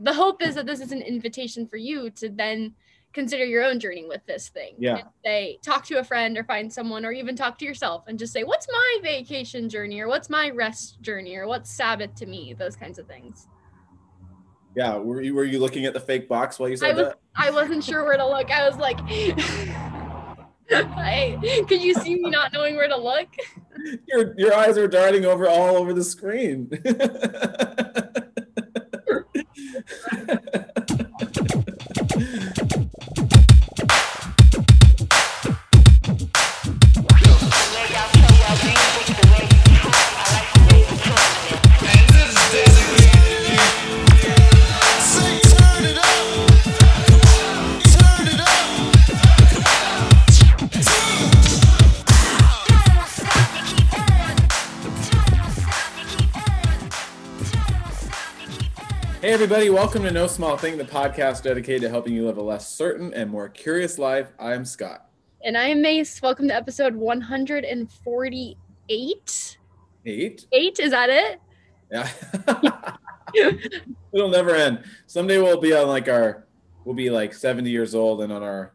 the hope is that this is an invitation for you to then consider your own journey with this thing. Yeah. And say, talk to a friend or find someone or even talk to yourself and just say, what's my vacation journey or what's my rest journey or what's Sabbath to me? Those kinds of things. Yeah. Were you were you looking at the fake box while you said I was that? I wasn't sure where to look. I was like, I, could you see me not knowing where to look? Your your eyes are darting over all over the screen. everybody, welcome to No Small Thing, the podcast dedicated to helping you live a less certain and more curious life. I am Scott. And I am Mace. Welcome to episode 148. Eight? Eight, is that it? Yeah. It'll never end. Someday we'll be on like our we'll be like 70 years old and on our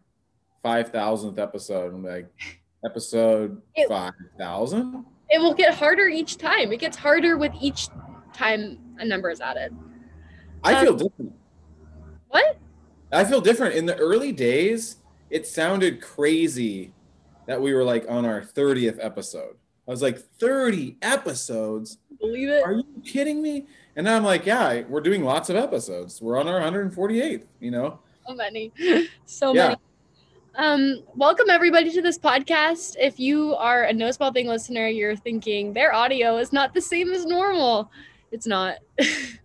5000th episode and like episode It- 5000? It will get harder each time. It gets harder with each time a number is added. I Um, feel different. What? I feel different. In the early days, it sounded crazy that we were like on our 30th episode. I was like, 30 episodes? Believe it? Are you kidding me? And now I'm like, yeah, we're doing lots of episodes. We're on our 148th, you know? So many. So Yeah. many. Um, welcome everybody to this podcast. If you are a No Small Thing listener, you're thinking their audio is not the same as normal. It's not.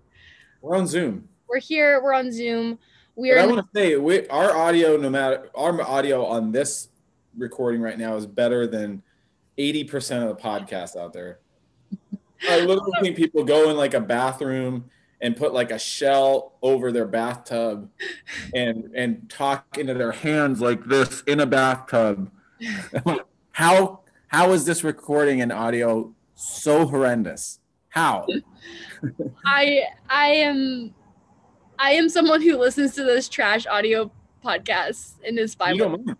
We're on Zoom. we're here, we're on Zoom. We're I want to say, we, our audio, no matter our audio on this recording right now, is better than 80% of the podcasts out there. I literally think people go in like a bathroom and put like a shell over their bathtub and and talk into their hands like this in a bathtub. how how is this recording and audio so horrendous? How? I I am I am someone who listens to those trash audio podcasts and is fine You don't mind.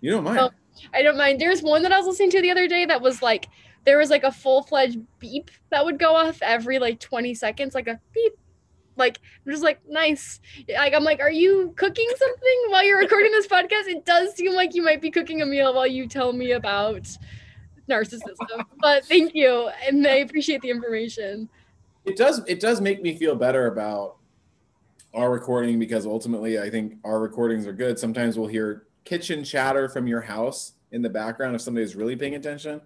You don't mind. Oh. I don't mind. There's one that I was listening to the other day that was like there was like a full fledged beep that would go off every like 20 seconds, like a beep. Like I'm just like nice. Like I'm like, are you cooking something while you're recording this podcast? It does seem like you might be cooking a meal while you tell me about narcissism. but thank you, and I appreciate the information. it does it does make me feel better about our recording because ultimately I think our recordings are good. Sometimes we'll hear kitchen chatter from your house in the background if somebody's really paying attention.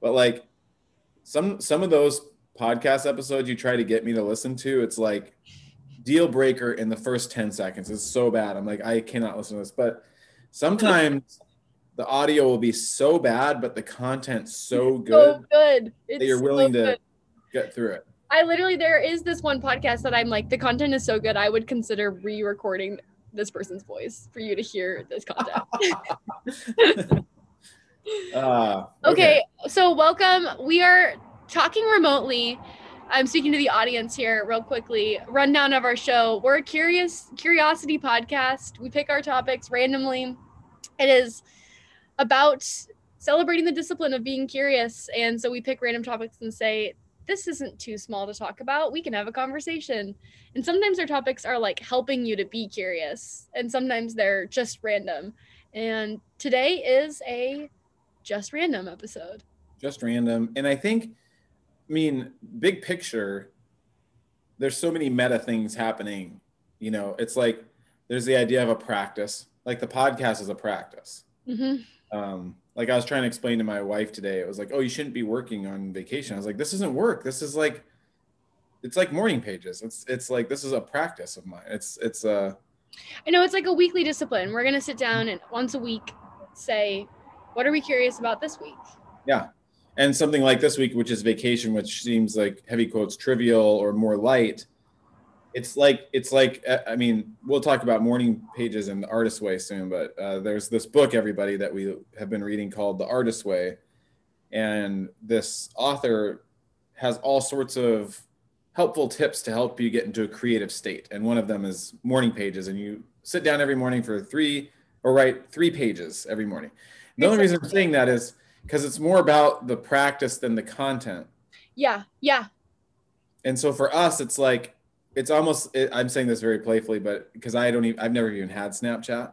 But like some some of those podcast episodes you try to get me to listen to, it's like deal breaker in the first 10 seconds. It's so bad. I'm like, I cannot listen to this. But sometimes the audio will be so bad, but the content so good So good. It's that you're so willing to get through it. I literally there is this one podcast that I'm like the content is so good I would consider re-recording this person's voice for you to hear this content. Uh, okay, so welcome. We are talking remotely. I'm speaking to the audience here real quickly. Rundown of our show. We're a curious curiosity podcast. We pick our topics randomly. It is about celebrating the discipline of being curious. And so we pick random topics and say, this isn't too small to talk about. We can have a conversation. And sometimes our topics are like helping you to be curious, and sometimes they're just random. And today is a just random episode. just random. And I think, I mean, big picture, there's so many meta things happening. You know, it's like there's the idea of a practice, like the podcast is a practice. hmm Um, like I was trying to explain to my wife today, it was like, oh, you shouldn't be working on vacation. I was like, this isn't work. This is like, it's like morning pages. It's it's like this is a practice of mine. It's it's uh I know it's like a weekly discipline. We're gonna sit down and once a week say, what are we curious about this week? Yeah. And something like this week, which is vacation, which seems like heavy quotes trivial or more light. It's like it's like uh, I mean, we'll talk about morning pages and the artist way soon, but uh, there's this book, everybody, that we have been reading called The Artist Way, and this author has all sorts of helpful tips to help you get into a creative state. And one of them is morning pages. And you sit down every morning for three or write three pages every morning. The only reason I'm saying that is because it's more about the practice than the content. Yeah, yeah. And so for us, it's like it's almost. It, I'm saying this very playfully, but because I don't even, I've never even had Snapchat,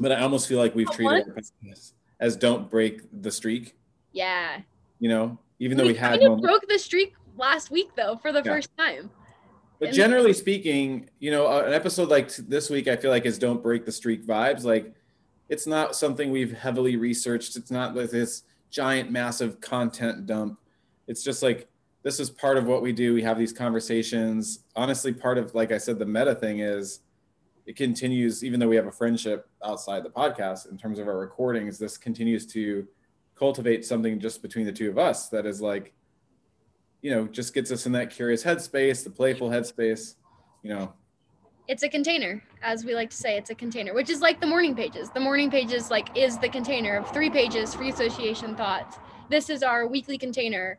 but I almost feel like we've Oh, treated it as, as don't break the streak. Yeah. You know, even though we, had kind of broke the streak last week though for the Yeah. first time. But And- generally speaking, you know, an episode like this week, I feel like is don't break the streak vibes. Like, it's not something we've heavily researched. It's not like this giant, massive content dump. It's just like this is part of what we do. We have these conversations. Honestly, part of, like I said, the meta thing is it continues, even though we have a friendship outside the podcast in terms of our recordings, this continues to cultivate something just between the two of us that is like, you know, just gets us in that curious headspace, the playful headspace, you know. It's a container, as we like to say, it's a container, which is like the morning pages. The morning pages like is the container of three pages, free association thoughts. This is our weekly container.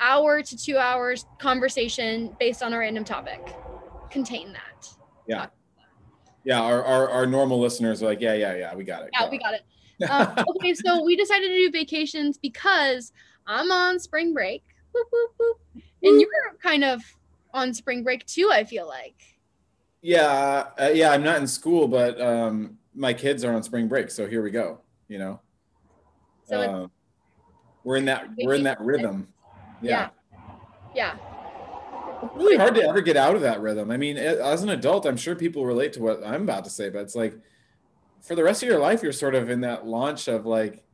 Hour to two hours conversation based on a random topic. Contain that. Yeah, Yeah. our, our, our normal listeners are like, yeah, yeah, yeah, we got it. Yeah, we got it. Um, okay, so we decided to do vacations because I'm on spring break. Whoop, whoop, whoop. And you're kind of on spring break too, I feel like. yeah, uh, yeah, I'm not in school, but um, my kids are on spring break, so here we go. You know, So um, we're in that we're in that rhythm. Yeah. yeah. It's really hard to ever get out of that rhythm. I mean, as an adult, I'm sure people relate to what I'm about to say, but it's like for the rest of your life, you're sort of in that launch of like,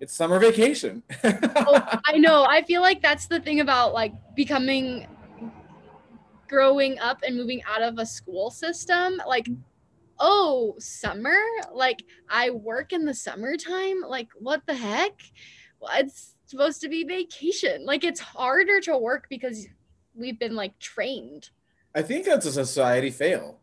it's summer vacation. Oh, I know. I feel like that's the thing about like becoming growing up and moving out of a school system. Like, oh, summer? Like, I work in the summertime? Like, what the heck? Well, it's supposed to be vacation. Like, it's harder to work because we've been like trained. I think that's a society fail.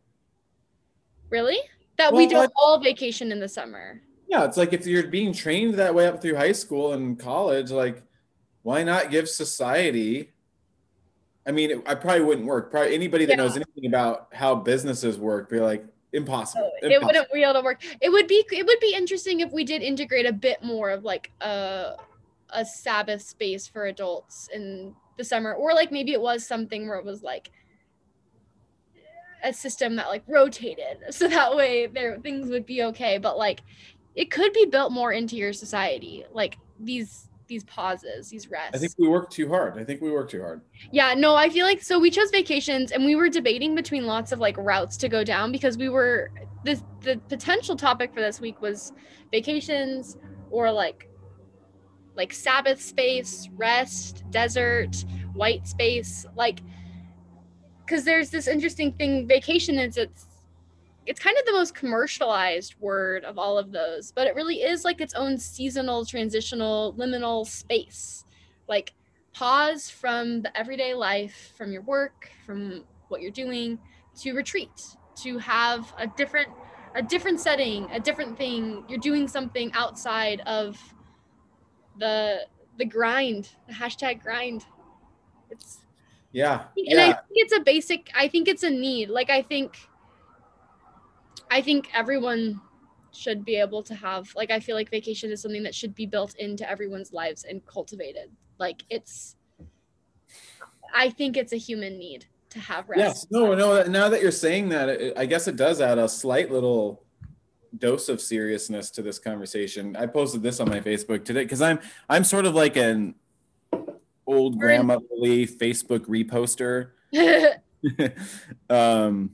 Really? That we don't like- all vacation in the summer. Yeah, it's like if you're being trained that way up through high school and college, like, why not give society? I mean, it, I probably wouldn't work. Probably anybody that Yeah. knows anything about how businesses work, be like, impossible. Oh, it impossible. wouldn't be able to work. It would be it would be interesting if we did integrate a bit more of like a a Sabbath space for adults in the summer, or like maybe it was something where it was like a system that like rotated, so that way there things would be okay. But like it could be built more into your society, like these these pauses, these rests. I think we work too hard. I think we work too hard. Yeah, no, I feel like so we chose vacations and we were debating between lots of like routes to go down because we were the the potential topic for this week was vacations or like like Sabbath space, rest, desert, white space, like cuz there's this interesting thing vacation is it's it's kind of the most commercialized word of all of those, but it really is like its own seasonal, transitional, liminal space. Like pause from the everyday life, from your work, from what you're doing, to retreat, to have a different a different setting, a different thing. You're doing something outside of the the grind, the hashtag grind. It's Yeah. and I Yeah. think it's a basic I think it's a need. Like I think I think everyone should be able to have like I feel like vacation is something that should be built into everyone's lives and cultivated. Like it's I think it's a human need to have rest. Yes. No, no. Now that you're saying that, it, I guess it does add a slight little dose of seriousness to this conversation. I posted this on my Facebook today because I'm I'm sort of like an old grandmotherly Facebook reposter. um,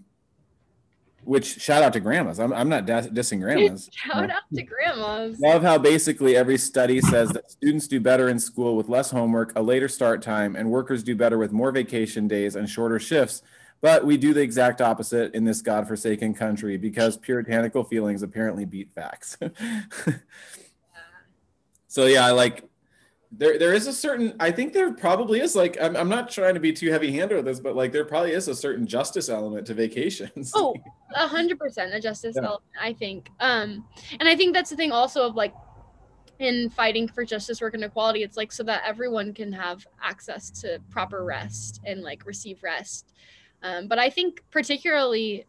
which shout out to grandmas. I'm I'm not dis- dissing grandmas. Shout out to grandmas. Love how basically every study says that students do better in school with less homework, a later start time, and workers do better with more vacation days and shorter shifts. But we do the exact opposite in this godforsaken country because puritanical feelings apparently beat facts. so yeah, I like there there is a certain I think there probably is like I'm, I'm not trying to be too heavy handed with this, but like there probably is a certain justice element to vacations. Oh, a hundred percent a justice Yeah. element, I think. Um, and I think that's the thing also of like in fighting for justice, work, and equality, it's like so that everyone can have access to proper rest and like receive rest. Um, but I think particularly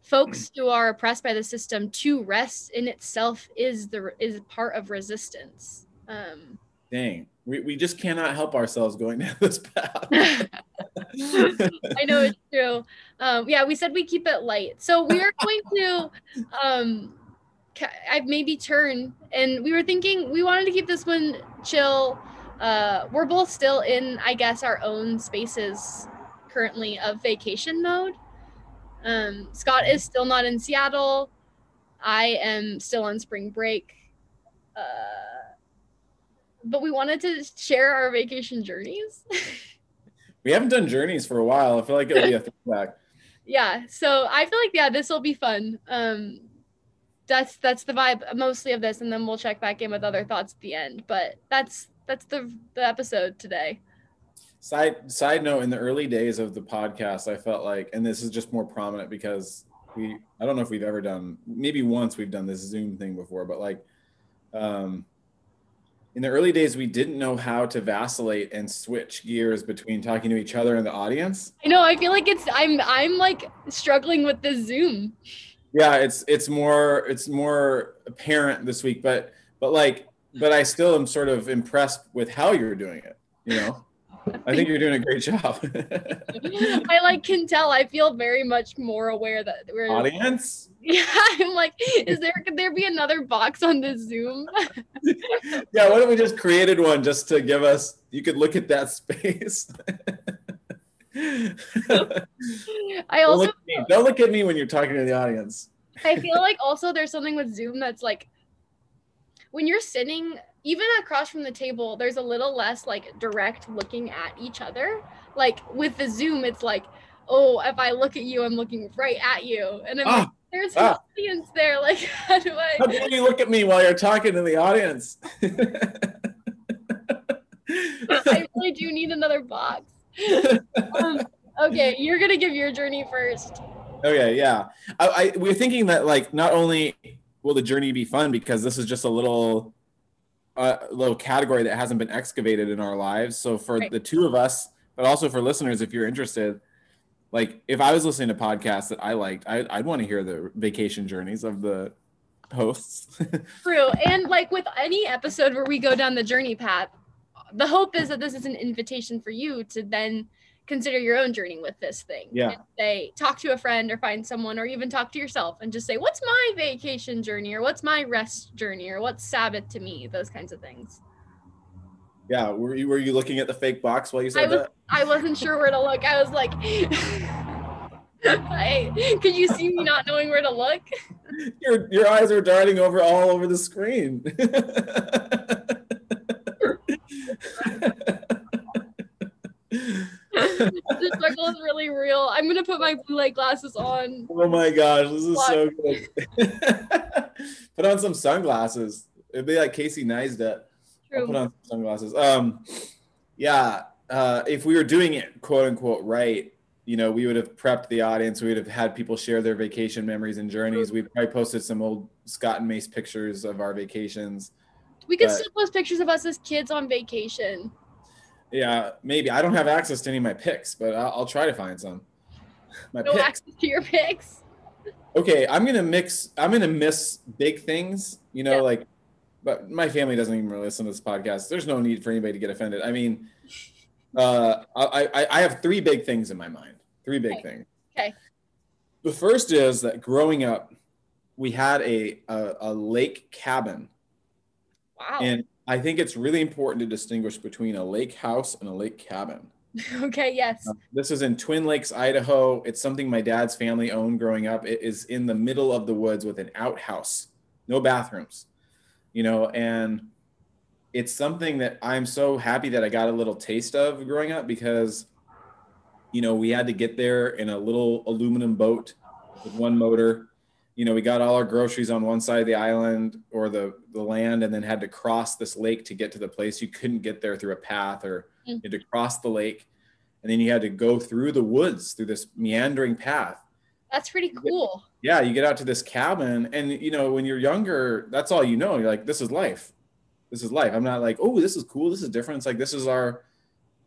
folks who are oppressed by the system to rest in itself is the is part of resistance. Um, Dang, we, we just cannot help ourselves going down this path. I know it's true. Um, yeah, we said we keep it light. So we are going to um, ca- I maybe turn, and we were thinking we wanted to keep this one chill. Uh, we're both still in, I guess, our own spaces currently of vacation mode. Um, Scott is still not in Seattle. I am still on spring break. Uh, but we wanted to share our vacation journeys. we haven't done journeys for a while. I feel like it'll be a throwback. yeah so i feel like yeah this will be fun um that's that's the vibe mostly of this and then we'll check back in with other thoughts at the end but that's that's the the episode today Side side note: In the early days of the podcast, I felt like, and this is just more prominent because we, I don't know if we've ever done, maybe once we've done this Zoom thing before, but like, um, in the early days, we didn't know how to vacillate and switch gears between talking to each other and the audience. i know i feel like it's i'm i'm like struggling with the zoom Yeah, it's it's more it's more apparent this week, but but like, but I still am sort of impressed with how you're doing it. You know, I think you're doing a great job. i like can tell i feel very much more aware that we're audience. yeah i'm like is there could there be another box on the zoom Yeah, why don't we just created one just to give us? You could look at that space. i Don't also look, at me. Don't look at me when you're talking to the audience. I feel like also there's something with Zoom that's like when you're sitting even across from the table, there's a little less like direct looking at each other. Like with the Zoom, it's like, oh, if I look at you, I'm looking right at you. And I'm like, Ah, there's an ah. audience there. Like, how do I? how dare you look at me while you're talking to the audience? I really do need another box. Um, okay, you're gonna give your journey first. Okay, yeah. I, I we're thinking that like not only will the journey be fun because this is just a little uh, little category that hasn't been excavated in our lives. So for Right. the two of us, but also for listeners, if you're interested, like if I was listening to podcasts that I liked, I, I'd want to hear the vacation journeys of the hosts. True. And like with any episode where we go down the journey path, the hope is that this is an invitation for you to then consider your own journey with this thing. Yeah. And say, talk to a friend or find someone or even talk to yourself and just say, what's my vacation journey or what's my rest journey or what's Sabbath to me? Those kinds of things. yeah, were you were you looking at the fake box while you said I was that? I wasn't sure where to look. I was like, I, could you see me not knowing where to look? Your your eyes are darting over all over the screen. the struggle is really real. I'm gonna put my blue light glasses on. oh my gosh, this is so good. put on some sunglasses. It'd be like Casey Neistat. I'll put on some sunglasses. Um, yeah. Uh, if we were doing it quote unquote right, you know, we would have prepped the audience. We would have had people share their vacation memories and journeys. We'd probably posted some old Scott and Mace pictures of our vacations. We could But- still post pictures of us as kids on vacation. Yeah, maybe I don't have access to any of my picks, but I'll, I'll try to find some. My No access to your picks. Okay, I'm gonna mix. I'm gonna miss big things. You know, Yeah. like, but my family doesn't even really listen to this podcast. There's no need for anybody to get offended. I mean, uh, I, I I have three big things in my mind. Three big Okay. things. Okay. The first is that growing up, we had a a, a lake cabin, Wow. and I think it's really important to distinguish between a lake house and a lake cabin. okay, yes. Uh, This is in Twin Lakes, Idaho. It's something my dad's family owned growing up. It is in the middle of the woods with an outhouse, no bathrooms, you know, and it's something that I'm so happy that I got a little taste of growing up because, you know, we had to get there in a little aluminum boat with one motor. You know, we got all our groceries on one side of the island or the, the land and then had to cross this lake to get to the place. You couldn't get there through a path or Mm. you had to cross the lake and then you had to go through the woods through this meandering path That's pretty cool. yeah you get out to this cabin and you know when you're younger that's all you know you're like this is life this is life. I'm not like, oh, this is cool, this is different. It's like this is our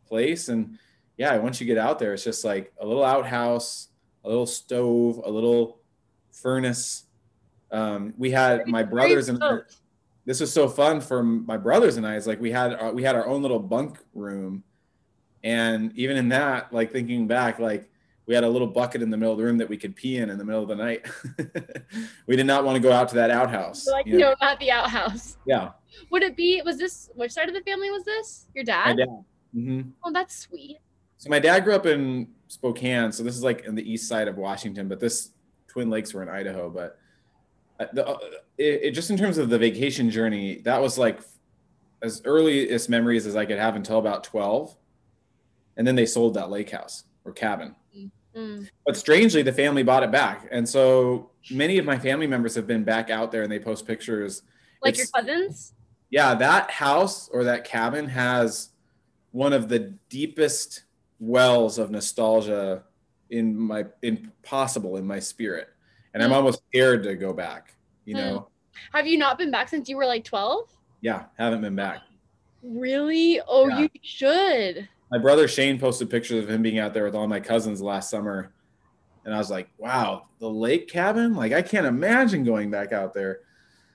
place. And yeah, once you get out there, it's just like a little outhouse, a little stove, a little furnace. Um, we had my brothers and stoked. this was so fun for my brothers and I. It's like we had our, we had our own little bunk room, and even in that, like thinking back, like we had a little bucket in the middle of the room that we could pee in in the middle of the night. we did not want to go out to that outhouse. Like, you know? no, not the outhouse. Yeah, Would it be? Was this which side of the family was this? Your dad? my dad. hmm Oh, that's sweet. So my dad grew up in Spokane, so this is like in the east side of Washington, but this Twin Lakes were in Idaho. But uh, the, uh, it, it, just in terms of the vacation journey, that was like as earliest memories as I could have until about twelve, and then they sold that lake house or cabin. Mm. But strangely, the family bought it back, and so many of my family members have been back out there, and they post pictures. Like It's- your cousins? yeah, that house or that cabin has one of the deepest wells of nostalgia in my impossible in my spirit. And I'm Mm. almost scared to go back, you know. Have you not been back since you were like 12? Yeah, haven't been back. Really? Oh, Yeah. you should. My brother Shane posted pictures of him being out there with all my cousins last summer. And I was like, wow, the lake cabin? Like I can't imagine going back out there.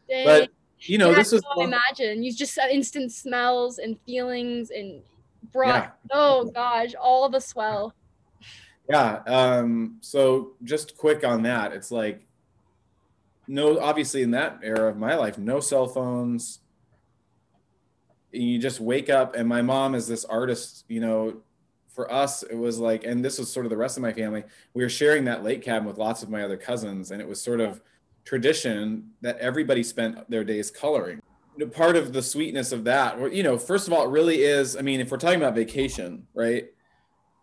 Dang. But you know, Yeah, this was I can imagine. You just instant smells and feelings and brought Yeah. oh gosh, all the swell. Yeah. Um, so just quick on that. It's like no, obviously in that era of my life, no cell phones. You just wake up and my mom is this artist, you know, for us, it was like, and this was sort of the rest of my family. We were sharing that lake cabin with lots of my other cousins, and it was sort of tradition that everybody spent their days coloring. Part of the sweetness of that, you know, first of all, it really is. I mean, if we're talking about vacation, right?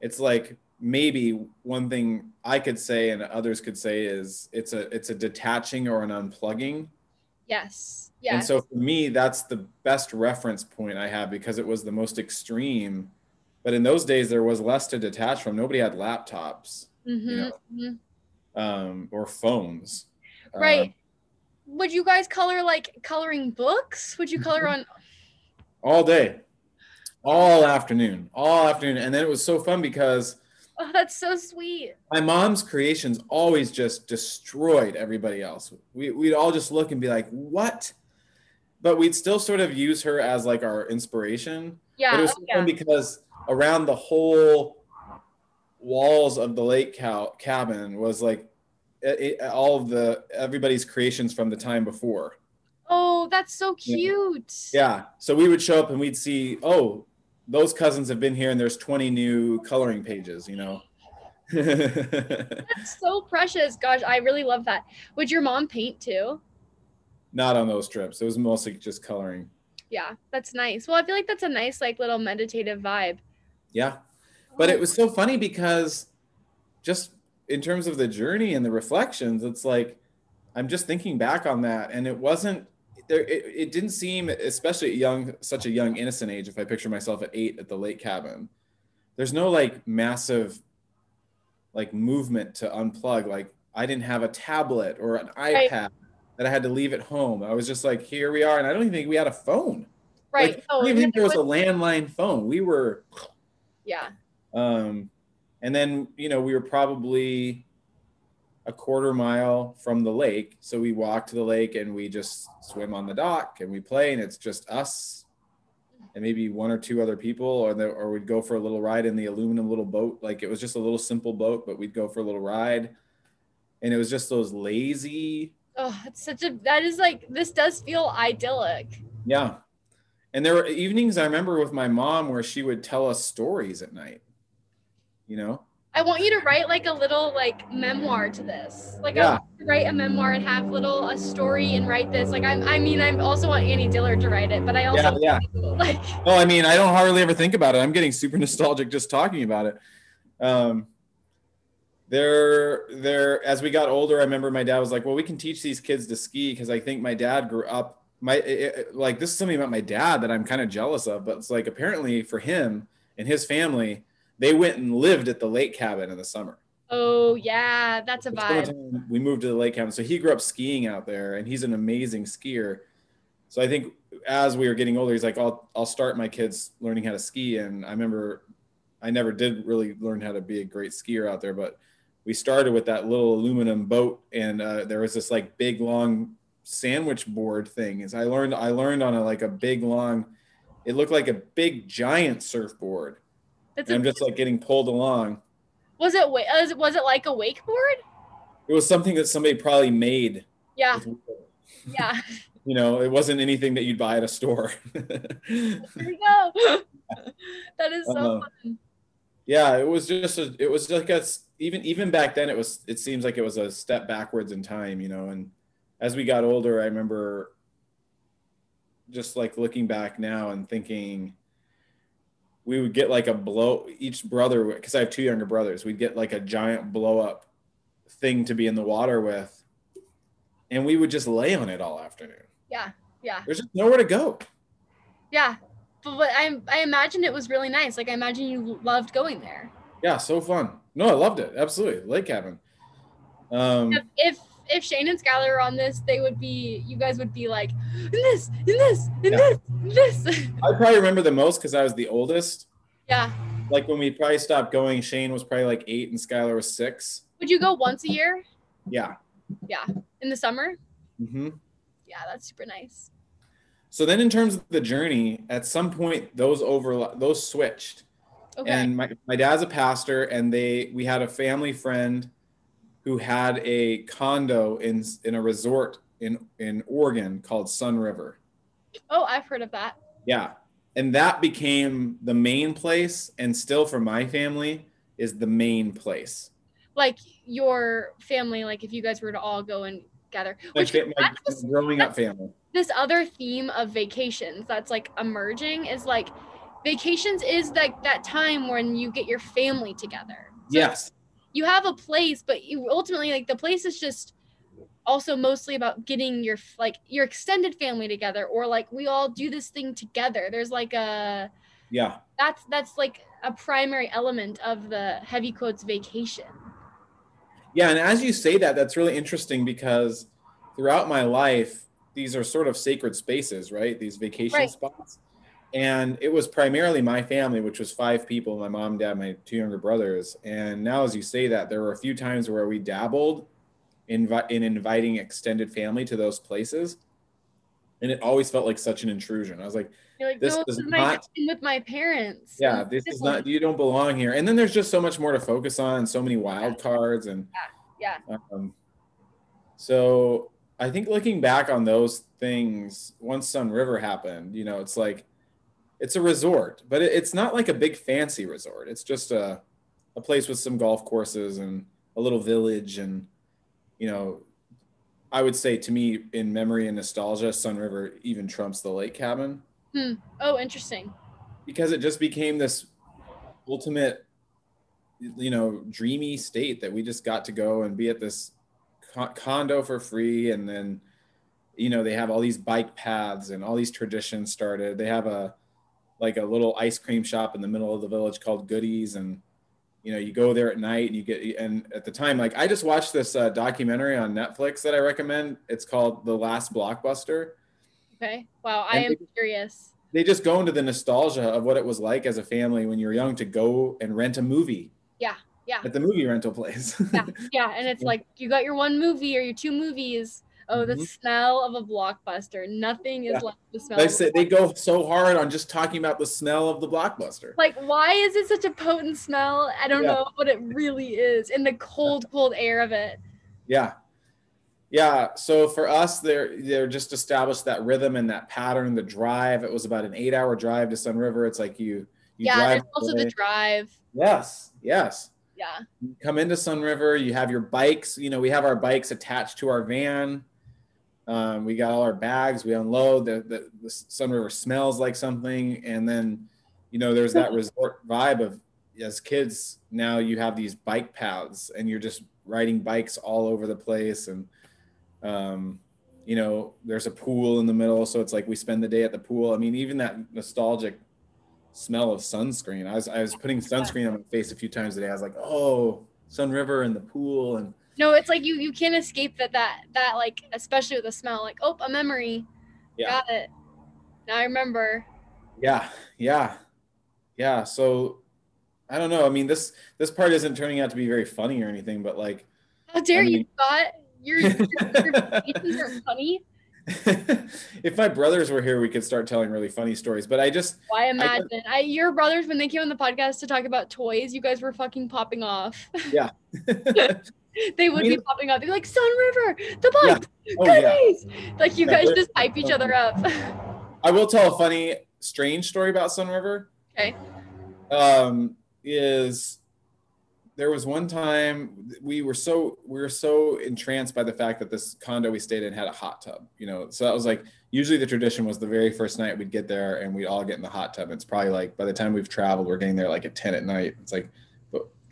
It's like maybe one thing I could say and others could say is it's a it's a detaching or an unplugging. Yes. Yeah. And so for me, that's the best reference point I have because it was the most extreme. But in those days, there was less to detach from. Nobody had laptops Mhm, know, mhm. um, or phones. Right. Um, Would you guys color like coloring books? Would you color on all day, all afternoon, all afternoon. And then it was so fun because Oh, that's so sweet. my mom's creations always just destroyed everybody else. We, we'd all just look and be like, what? But we'd still sort of use her as like our inspiration. Yeah. but it was yeah. fun because around the whole walls of the lake cow- cabin was like it, it- all of the everybody's creations from the time before. Oh, that's so Yeah. cute. Yeah. So we would show up and we'd see, oh, those cousins have been here and there's 20 new coloring pages, you know. That's so precious. Gosh, I really love that. Would your mom paint too? Not on those trips. It was mostly just coloring. Yeah, that's nice. Well, I feel like that's a nice, like, little meditative vibe. Yeah. But it was so funny because just in terms of the journey and the reflections, it's like I'm just thinking back on that, and it wasn't there. It, it didn't seem, especially at young, such a young, innocent age. If I picture myself at eight at the lake cabin, there's no like massive, like movement to unplug. Like I didn't have a tablet or an Right. iPad that I had to leave at home. I was just like, here we are, and I don't even think we had a phone. Right. Like, oh, I don't even think it there was a landline phone. We were yeah. um, and then, you know, we were probably a quarter mile from the lake. So we walk to the lake and we just swim on the dock and we play, and it's just us and maybe one or two other people, or the, or we'd go for a little ride in the aluminum little boat. Like it was just a little simple boat, but we'd go for a little ride. And it was just those lazy, Oh, it's such a, that is like, this does feel idyllic. yeah. And there were evenings I remember with my mom where she would tell us stories at night, you know? I want you to write like a little like memoir to this. Like I Yeah. want to write a memoir and have little a story and write this. Like I'm I mean I also want Annie Dillard to write it, but I also Yeah, yeah. like Well, I mean, I don't hardly ever think about it. I'm getting super nostalgic just talking about it. Um, there, there. As we got older, I remember my dad was like, "Well, we can teach these kids to ski because I think my dad grew up. My it- it- like this is something about my dad that I'm kind of jealous of. But it's like apparently for him and his family, they went and lived at the lake cabin in the summer. oh yeah, that's a vibe. we moved to the lake cabin, so he grew up skiing out there, and he's an amazing skier. so I think as we were getting older, he's like, I'll I'll start my kids learning how to ski. And I remember I never did really learn how to be a great skier out there, but we started with that little aluminum boat, and uh, there was this like big long sandwich board thing. As I learned, I learned on a like a big long, it looked like a big giant surfboard. It's And I'm just like getting pulled along. was it was it was it like a wakeboard? It was something that somebody probably made. Yeah, yeah. You know, it wasn't anything that you'd buy at a store. There we go. that is so Uh, fun. yeah it was just a, it was like a even even back then it was it seems like it was a step backwards in time you know and as we got older i remember just like looking back now and thinking we would get like a blow each brother because i have two younger brothers we'd get like a giant blow up thing to be in the water with and we would just lay on it all afternoon Yeah, yeah, there's just nowhere to go yeah. But, but I I imagine it was really nice. Like I imagine you loved going there. yeah so fun no i loved it absolutely lake cabin um If if, if Shane and Skylar were on this, they would be. You guys would be like, in this, in this, in Yeah. this, in this. I probably remember the most because I was the oldest. yeah. Like when we probably stopped going, Shane was probably like eight and Skylar was six. Would you go once a year Yeah. Yeah. In the summer? Mm-hmm. Yeah, that's super nice. So then, in terms of the journey, at some point those over those switched, Okay. and my, my dad's a pastor, and they we had a family friend who had a condo in in a resort in in Oregon called Sun River. oh, I've heard of that. Yeah. And that became the main place, and still for my family is the main place. Like your family, like if you guys were to all go and gather. Which my that's just- growing up family. this other theme of vacations that's like emerging is like vacations is like that time when you get your family together. So Yes. You have a place, but you ultimately like the place is just also mostly about getting your like your extended family together or like we all do this thing together. There's like a Yeah. that's that's like a primary element of the heavy quotes vacation. Yeah. And as you say that, that's really interesting because throughout my life, these are sort of sacred spaces, right? These vacation Right. spots. And it was primarily my family, which was five people my mom, dad, my two younger brothers. And now, as you say that, there were a few times where we dabbled in, in inviting extended family to those places. And it always felt like such an intrusion. I was like, like, This no, is not- with my parents. yeah this is not you don't belong here and then there's just so much more to focus on so many wild cards and Yeah. um, so i think looking back on those things once sun river happened you know it's like it's a resort but it, it's not like a big fancy resort it's just a, a place with some golf courses and a little village and you know i would say to me in memory and nostalgia sun river even trumps the lake cabin Hmm. Oh, interesting. because it just became this ultimate you know dreamy state that we just got to go and be at this condo for free and then you know they have all these bike paths and all these traditions started they have a like a little ice cream shop in the middle of the village called goodies and you know you go there at night and you get and at the time like i just watched this uh, documentary on netflix that i recommend it's called the last blockbuster Okay. Wow. I And am they- curious. they just go into the nostalgia of what it was like as a family when you were young to go and rent a movie. Yeah, yeah. At the movie rental place. Yeah. Yeah. And it's like you got your one movie or your two movies. Oh, the Mhm. smell of a blockbuster. Nothing is Yeah. like the smell. they say they go so hard on just talking about the smell of the blockbuster. like why is it such a potent smell i don't Yeah. know what it really is in the cold cold air of it Yeah. Yeah. So for us, they're they're just established that rhythm and that pattern, the drive. It was about an eight hour drive to Sun River. It's like you you yeah drive. there's also the drive Yes, yes. yeah You come into Sun River, you have your bikes, you know, we have our bikes attached to our van. Um, we got all our bags, we unload, the, the, the Sun River smells like something. And then, you know, there's that resort vibe of as kids, now you have these bike paths and you're just riding bikes all over the place. And, um, you know, there's a pool in the middle. So it's like we spend the day at the pool. I mean, even that nostalgic smell of sunscreen. I was I was putting sunscreen on my face a few times a day. I was like, oh, Sun River and the pool and no it's like you you can't escape that that that like especially with the smell like oh a memory Yeah. Got it. Now I remember. Yeah, yeah, yeah. So I don't know. I mean, this this part isn't turning out to be very funny or anything, but like, How dare I you, mean- Scott? Your, your, your are funny. if my brothers were here, we could start telling really funny stories. But I just, Why imagine? I, your brothers, when they came on the podcast to talk about toys, you guys were fucking popping off. Yeah. they would be popping up. They'd be like, Sun River, the Yeah. bike, oh yeah. Like you guys just hype each other up. I will tell a funny, strange story about Sun River. okay. um, is there was one time we were so we were so entranced by the fact that this condo we stayed in had a hot tub you know so that was like usually the tradition was the very first night we'd get there and we'd all get in the hot tub it's probably like by the time we've traveled we're getting there like at 10 at night it's like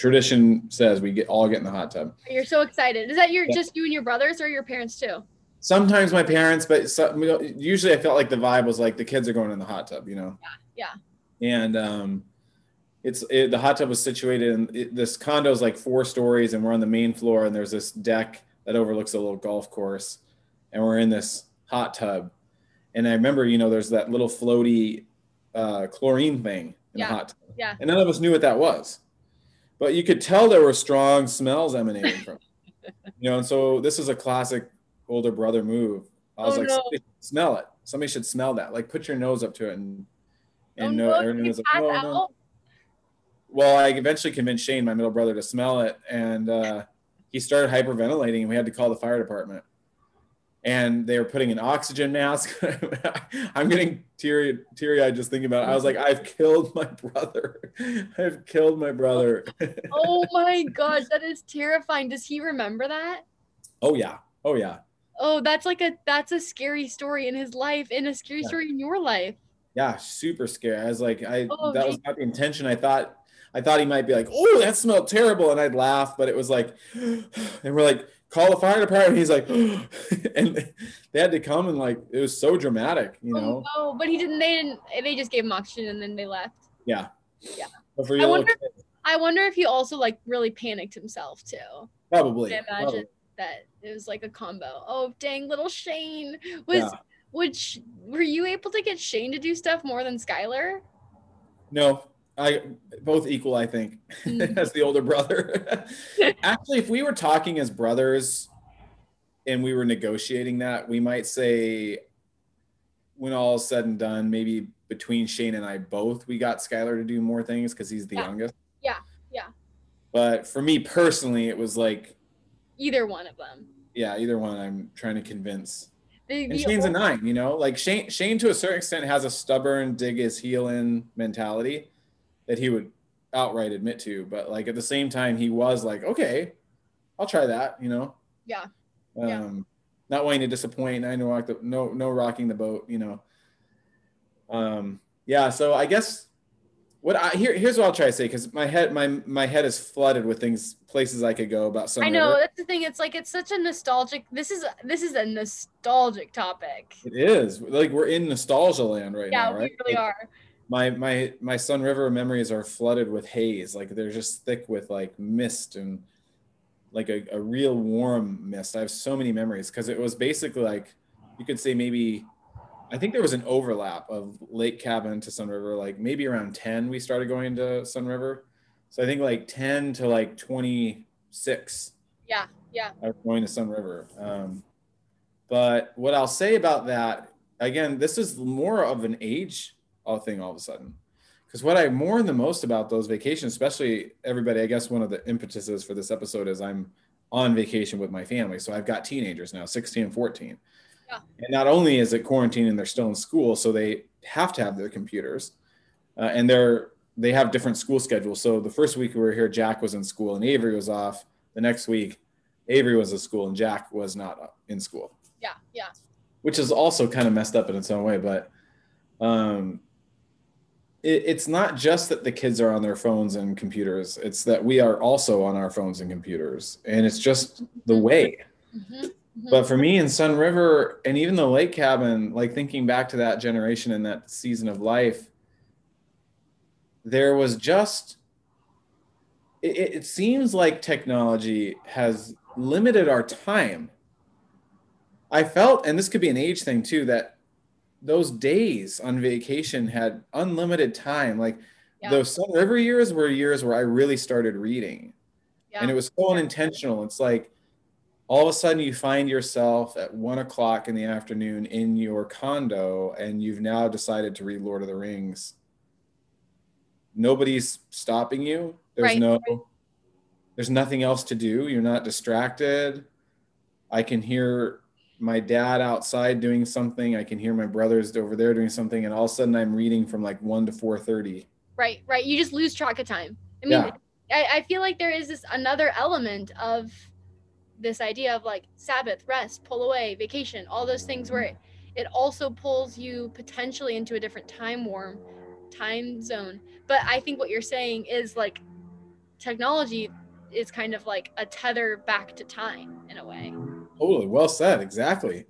tradition says we get all get in the hot tub You're so excited. Is that your Yeah. just you and your brothers or your parents too? sometimes my parents but so, usually i felt like the vibe was like the kids are going in the hot tub you know Yeah, and um it's it, the hot tub was situated in it, this condo is like four stories and we're on the main floor and there's this deck that overlooks a little golf course and we're in this hot tub and i remember you know there's that little floaty uh, chlorine thing in Yeah, the hot tub yeah. and none of us knew what that was but you could tell there were strong smells emanating from it you know and so this is a classic older brother move i was Oh, like no. smell it somebody should smell that like put your nose up to it and and oh, no, everyone was like, no, out? no. Well, I eventually convinced Shane, my middle brother, to smell it, and uh, he started hyperventilating, and we had to call the fire department. And they were putting an oxygen mask. I'm getting teary, teary eyed just thinking about it. I was like, I've killed my brother. I've killed my brother. Oh my gosh, that is terrifying. Does he remember that? oh yeah, oh yeah, Oh, that's like a that's a scary story in his life and a scary Yeah. story in your life. yeah. Super scary. I was like, I Oh, that was not the intention. I thought, I thought he might be like, oh, that smelled terrible, and I'd laugh, but it was like, and we're like, call the fire department. He's like, and they had to come and like, it was so dramatic, you know. Oh no, but he didn't. They didn't. They just gave him oxygen and then they left. Yeah. Yeah. For I wonder- kid, I wonder if he also like really panicked himself too. probably. I imagine probably. that it was like a combo. Oh dang, little Shane was. Yeah. Would sh- were you able to get Shane to do stuff more than Skylar? No, I both equal, I think, Mm. as the older brother. Actually, if we were talking as brothers and we were negotiating that, we might say when all is said and done, maybe between Shane and I both, we got Skylar to do more things because he's the Yeah. youngest. Yeah, yeah. But for me personally, it was like, Either one of them. yeah, either one I'm trying to convince. The, And the Shane's a nine, you know, like Shane, Shane to a certain extent has a stubborn dig his heel in mentality that he would outright admit to. But like at the same time, he was like, okay, I'll try that, you know? Yeah. Um, Yeah. not wanting to disappoint. I know, rock the, no, no rocking the boat, you know? Um, yeah. So I guess what I here, here's what I'll try to say. Cause my head, my, my head is flooded with things, places I could go about some. I know that's the thing. It's like it's such a nostalgic. This is this is a nostalgic topic. It is like we're in nostalgia land right yeah, now, right? we really Like, are. My my my Sun River memories are flooded with haze. Like they're just thick with like mist and like a, a real warm mist. I have so many memories because it was basically like you could say maybe I think there was an overlap of Lake Cabin to Sun River. Like maybe around 10 we started going to Sun River. So I think like 10 to like 26 Yeah, yeah. I was going to Sun River. Um, but what I'll say about that, again, this is more of an age uh, thing all of a sudden. Because what I mourn the most about those vacations, especially everybody, I guess one of the impetuses for this episode is I'm on vacation with my family. So I've got teenagers now, 16 and 14. Yeah. And not only is it quarantine and they're still in school, so they have to have their computers uh, and they're they have different school schedules. So the first week we were here, Jack was in school and Avery was off. The next week, Avery was at school and Jack was not in school, Yeah, yeah. which is also kind of messed up in its own way. But um, it, it's not just that the kids are on their phones and computers; it's that we are also on our phones and computers, and it's just the way. hmm But for me in Sun River and even the lake cabin, like thinking back to that generation and that season of life, there was just, it it seems like technology has limited our time. I felt, and this could be an age thing too, that those days on vacation had unlimited time. Like Yeah. those Sun River years were years where I really started reading. Yeah. And it was so unintentional. It's like all of a sudden you find yourself at one o'clock in the afternoon in your condo and you've now decided to read Lord of the Rings. Nobody's stopping you. There's Right, no there's nothing else to do. You're not distracted. I can hear my dad outside doing something. I can hear my brothers over there doing something, and all of a sudden I'm reading from like one to four thirty. Right, right. You just lose track of time. I mean, Yeah. I, I feel like there is this another element of this idea of like Sabbath, rest, pull away, vacation, all those things where it, it also pulls you potentially into a different time warm time zone. But I think what you're saying is like technology is kind of like a tether back to time in a way. Totally. Well said. Exactly.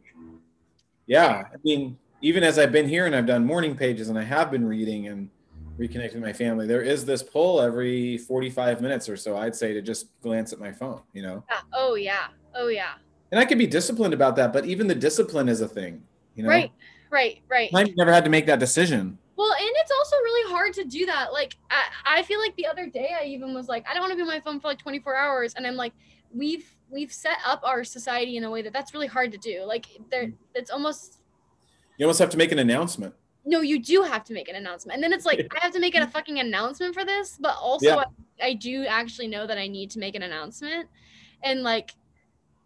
Yeah. I mean, even as I've been here and I've done morning pages and I have been reading and reconnecting with my family, there is this pull every 45 minutes or so, I'd say, to just glance at my phone, you know? Yeah. Oh yeah. Oh yeah. And I can be disciplined about that, but even the discipline is a thing, you know? Right. Right. Right. I never had to make that decision. Well, and it's also really hard to do that. Like, I, I feel like the other day I even was like, I don't want to be on my phone for like 24 hours, and I'm like, we've we've set up our society in a way that that's really hard to do. Like, there, mm. it's almost You almost have to make an announcement. no, you do have to make an announcement, and then it's like I have to make it a fucking announcement for this, but also Yeah. I, I do actually know that I need to make an announcement, and like,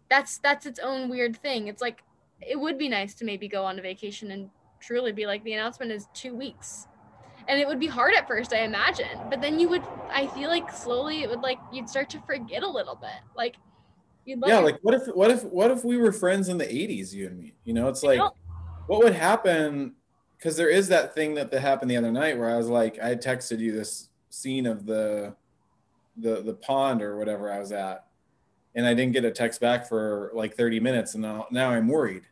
that's that's its own weird thing. It's like it would be nice to maybe go on a vacation and truly be like the announcement is two weeks and it would be hard at first i imagine but then you would i feel like slowly it would like you'd start to forget a little bit like you'd yeah, like what if what if what if we were friends in the 80s, you and me? You know, it's like what would happen because there is that thing that, that happened the other night where I was like, I texted you this scene of the the the pond or whatever I was at, and I didn't get a text back for like 30 minutes, and now now I'm worried.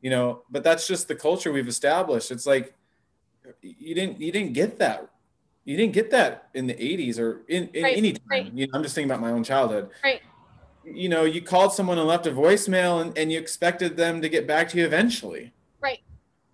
You know, but that's just the culture we've established. It's like you didn't you didn't get that. You didn't get that in the 80s or in, in Right, any time. right. You know, I'm just thinking about my own childhood. Right. You know, you called someone and left a voicemail and, and you expected them to get back to you eventually. Right.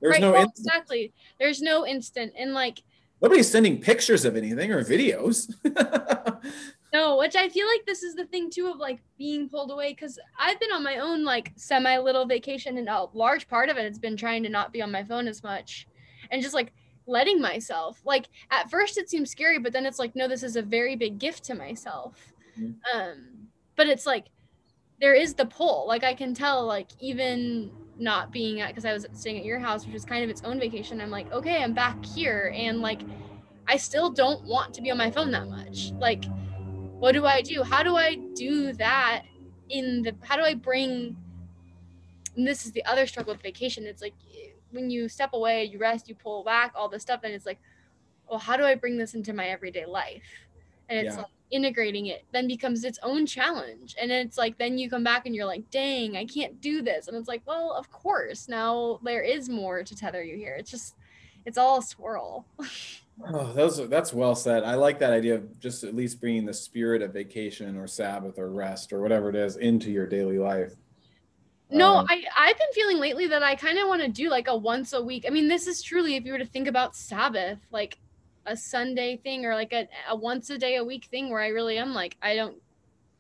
There's right no well, instant. exactly there's no instant and like Nobody's sending pictures of anything or videos. No, which I feel like this is the thing too of like being pulled away because I've been on my own like semi little vacation and a large part of it has been trying to not be on my phone as much and just like letting myself like at first it seems scary but then it's like no this is a very big gift to myself Mhm. um but it's like there is the pull like I can tell like even not being at because I was staying at your house which is kind of its own vacation I'm like okay I'm back here and like I still don't want to be on my phone that much like what do I do? How do I do that in the how do I bring and this is the other struggle with vacation. It's like when you step away, you rest, you pull back, all this stuff, and it's like, well, how do I bring this into my everyday life? And it's Yeah. like integrating it then becomes its own challenge. And it's like then you come back and you're like, dang, I can't do this. And it's like, well, of course, now there is more to tether you here. It's just it's all a swirl. oh, those are, that's well said. I like that idea of just at least bringing the spirit of vacation or Sabbath or rest or whatever it is into your daily life. No, Um, I I've been feeling lately that I kind of want to do like a once a week. I mean, this is truly if you were to think about Sabbath, like a Sunday thing or like a, a once a day a week thing where I really am like I don't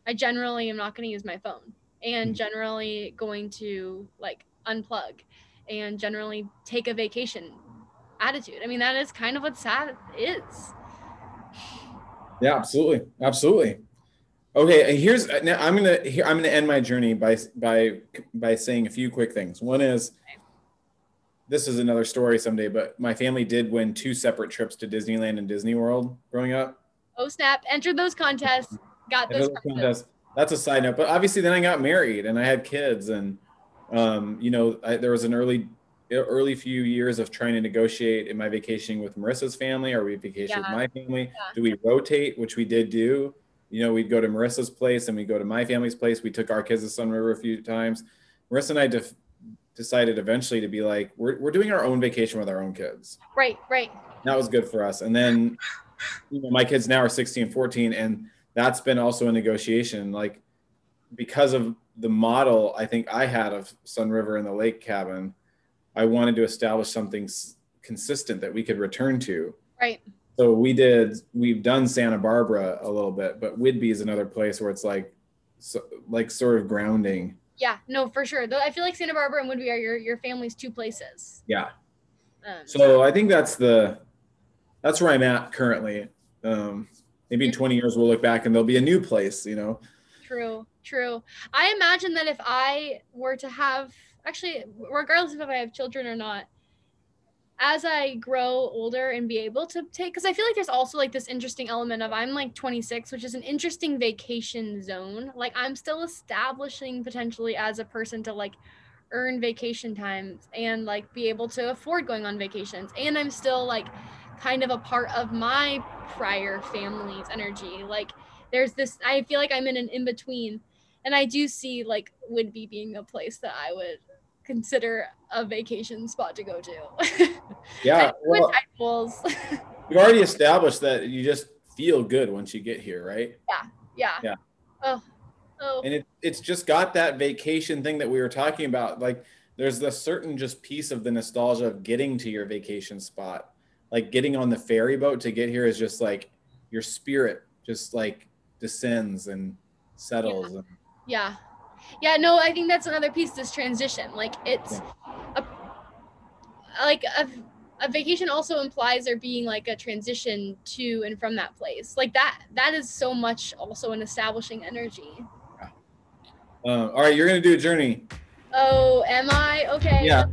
I generally am not going to use my phone and Mhm. generally going to like unplug and generally take a vacation attitude. I mean, that is kind of what Sabbath is. Yeah, absolutely, absolutely. Okay, here's now I'm gonna here, I'm gonna end my journey by by by saying a few quick things. One is this is another story someday, but my family did win two separate trips to Disneyland and Disney World growing up. Oh snap, entered those contests, got those contests. That's a side note, but obviously then I got married and I had kids, and um, you know I, there was an early early few years of trying to negotiate am I vacationing with Marissa's family? Are we vacationing Yeah. with my family? Yeah. Do we rotate, which we did do? You know, we'd go to Marissa's place and we'd go to my family's place. We took our kids to Sunriver a few times. Marissa and I def- decided eventually to be like, we're, we're doing our own vacation with our own kids. Right, right. That was good for us. And then, you know, my kids now are 16, 14, and that's been also a negotiation. Like, because of the model I think I had of Sunriver and the lake cabin, I wanted to establish something s- consistent that we could return to. Right. So we did. We've done Santa Barbara a little bit, but Whidbey is another place where it's like, so, like sort of grounding. Yeah, no, for sure. Though I feel like Santa Barbara and Whidbey are your, your family's two places. Yeah. Um, So I think that's the that's where I'm at currently. Um, maybe in 20 years we'll look back and there'll be a new place. You know. True, true. I imagine that if I were to have, actually, regardless of if I have children or not, as I grow older and be able to take, because I feel like there's also like this interesting element of I'm like 26, which is an interesting vacation zone. Like I'm still establishing potentially as a person to like earn vacation times and like be able to afford going on vacations. And I'm still like kind of a part of my prior family's energy. Like there's this i feel like i'm in an in between and i do see like Whidbey being a place that i would consider a vacation spot to go to Yeah. Well, we've already established that you just feel good once you get here, right? yeah Yeah. Yeah. Oh oh And it, it's just got that vacation thing that we were talking about. Like there's a certain just piece of the nostalgia of getting to your vacation spot. Like getting on the ferry boat to get here is just like your spirit just like descends and settles. And, yeah yeah no i think that's another piece this transition like it's a like a, a vacation also implies there being like a transition to and from that place like that that is so much also an establishing energy uh, all right, you're gonna do a journey. Oh, am I? Okay. Yeah.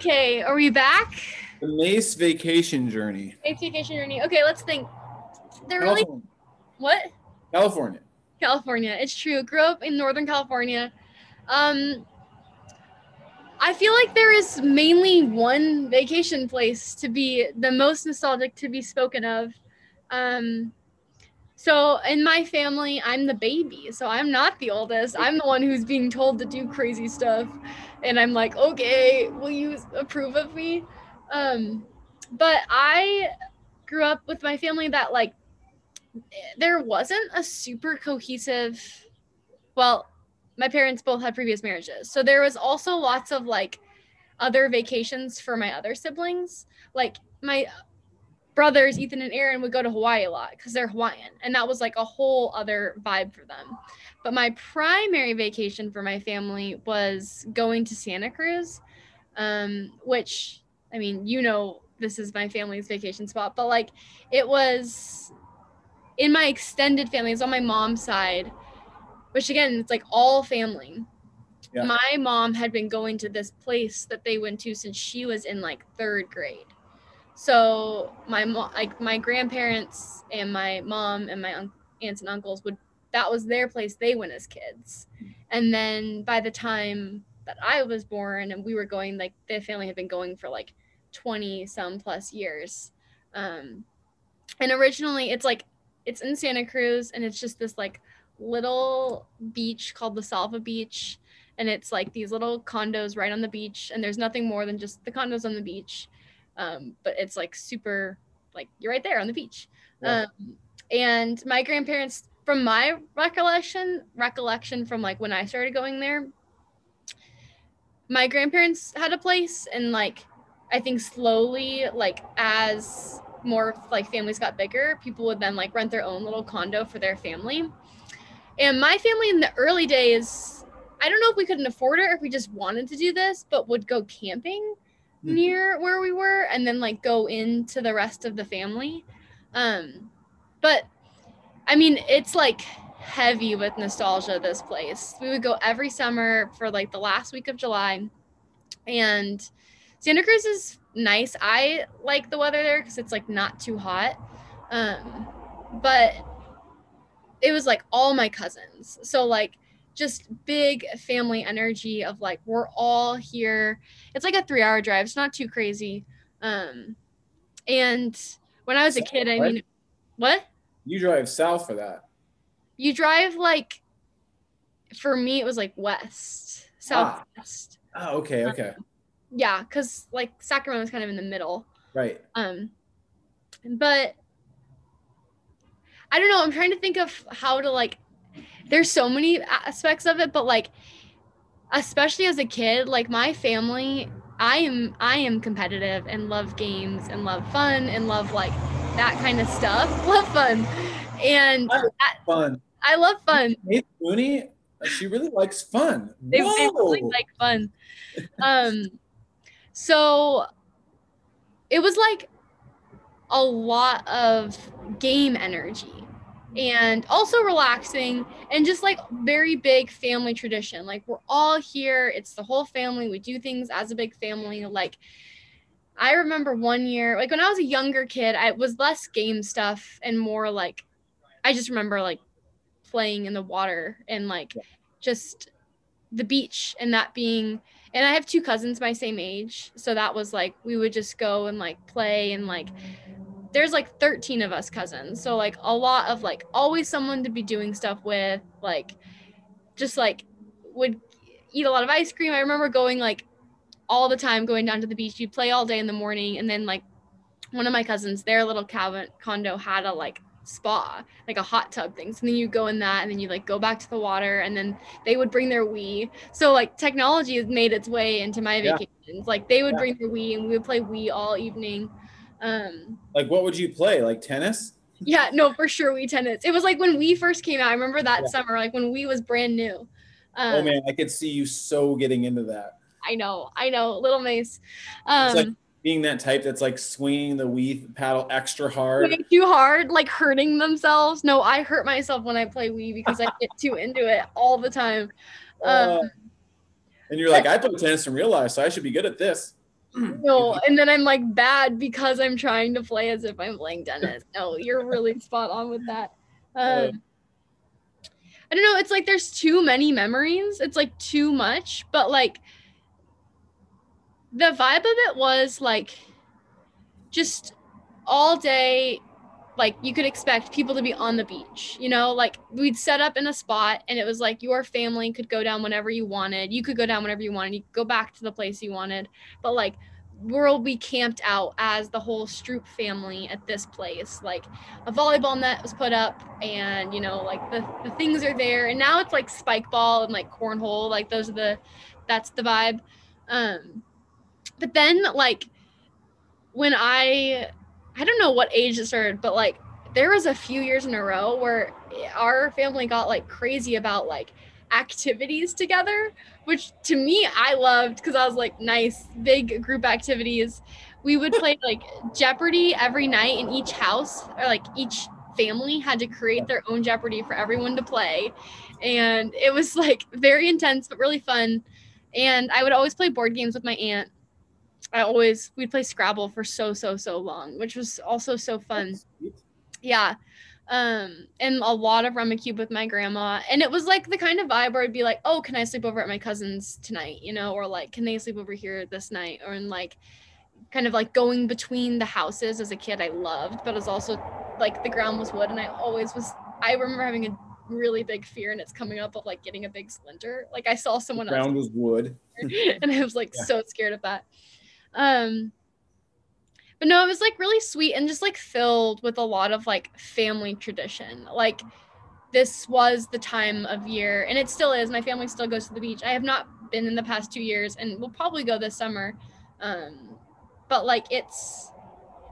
Okay, are we back? The Mace vacation journey. Safe vacation journey. Okay, let's think. They're really what? California. California. It's true. Grew up in Northern California. Um I feel like there is mainly one vacation place to be the most nostalgic to be spoken of. Um so in my family, I'm the baby. So I'm not the oldest. I'm the one who's being told to do crazy stuff. And I'm like, okay, will you approve of me? Um, but I grew up with my family that like there wasn't a super cohesive well my parents both had previous marriages so there was also lots of like other vacations for my other siblings like my brothers ethan and aaron would go to hawaii a lot because they're hawaiian and that was like a whole other vibe for them but my primary vacation for my family was going to santa cruz um, which i mean you know this is my family's vacation spot but like it was in my extended family, it's on my mom's side, which again, it's like all family. Yeah. My mom had been going to this place that they went to since she was in like third grade. So my mom, like my grandparents and my mom and my un- aunts and uncles would that was their place they went as kids. And then by the time that I was born and we were going, like the family had been going for like 20 some plus years. Um, and originally it's like it's in Santa Cruz and it's just this like little beach called the Salva Beach and it's like these little condos right on the beach and there's nothing more than just the condos on the beach um, but it's like super like you're right there on the beach Yeah. um, and my grandparents from my recollection recollection from like when I started going there my grandparents had a place and like I think slowly like as more like families got bigger, people would then like rent their own little condo for their family. And my family in the early days, I don't know if we couldn't afford it or if we just wanted to do this, but would go camping. Near where we were and then like go into the rest of the family. Um but I mean, it's like heavy with nostalgia this place. We would go every summer for like the last week of July. And Santa Cruz is nice. I like the weather there because it's like not too hot. Um, but it was like all my cousins. So like just big family energy of like we're all here. It's like a three hour drive. It's not too crazy. Um, and when I was a kid, I mean, what? You drive south for that. You drive like, for me, it was like west, Ah. southwest. Oh, okay, okay. Yeah, because like Sacramento is kind of in the middle. Right. Um, but I don't know. I'm trying to think of how to like. There's so many aspects of it, but like, especially as a kid, like my family, I am I am competitive and love games and love fun and love like that kind of stuff. Love fun, and I- I, Fun. I love fun. Nate Mooney, she really likes fun. They, they really like fun. Um, so it was like a lot of game energy and also relaxing and just like very big family tradition. Like we're all here, it's the whole family. We do things as a big family. Like I remember one year, like when I was a younger kid, I was less game stuff and more like I just remember like playing in the water and like just the beach and that being and I have two cousins my same age. So that was like we would just go and like play and like there's like 13 of us cousins. So like a lot of like always someone to be doing stuff with, like just like would eat a lot of ice cream. I remember going like all the time going down to the beach. You'd play all day in the morning and then like one of my cousins, their little cabin condo had a like spa, like a hot tub thing. So then you go in that and then you like go back to the water and then they would bring their Wii. So like technology has made its way into my Yeah. vacations. Like they would Yeah. bring their Wii and we would play Wii all evening. Um Like, what would you play? Like tennis? yeah, no, for sure Wii tennis. It was like when Wii first came out. I remember that Yeah. summer, like when Wii was brand new. Um, oh man, I could see you so getting into that. I know, I know, Little Mace. Um, like Being that type that's like swinging the Wii paddle extra hard. too hard, like hurting themselves. No, I hurt myself when I play Wii because I get too into it all the time. Um, Uh, and you're like, I play tennis in real life, so I should be good at this. no, and then I'm like bad because I'm trying to play as if I'm playing Dennis. No, you're really spot on with that. Um, I don't know. It's like there's too many memories. It's like too much, but like the vibe of it was like just all day like you could expect people to be on the beach you know? Like we'd set up in a spot and it was like your family could go down whenever you wanted. You could go down whenever you wanted. You could go back to the place you wanted. But like we'll be camped out as the whole Stroop family at this place? Like a volleyball net was put up and you know like the, the things are there. And now it's like spike ball and like cornhole. Like those are the that's the vibe. Um but then like when i i don't know what age it started but like there was a few years in a row where our family got like crazy about like activities together which to me i loved because i was like nice big group activities. We would play like jeopardy every night in each house or like each family had to create their own jeopardy for everyone to play. And it was like very intense but really fun. And i would always play board games with my aunt i always we'd play scrabble for so so so long which was also so fun yeah um and a lot of Rummikub with my grandma and it was like the kind of vibe where i'd be like oh can i sleep over at my cousin's tonight you know or like can they sleep over here this night or in like kind of like going between the houses as a kid i loved but it was also like the ground was wood and i always was i remember having a really big fear and it's coming up of like getting a big splinter like i saw someone else Ground was wood. and I was like Yeah. so scared of that. Um but no, it was like really sweet and just like filled with a lot of like family tradition. Like this was the time of year and it still is. My family still goes to the beach. I have not been in the past 2 years and we'll probably go this summer. Um but like it's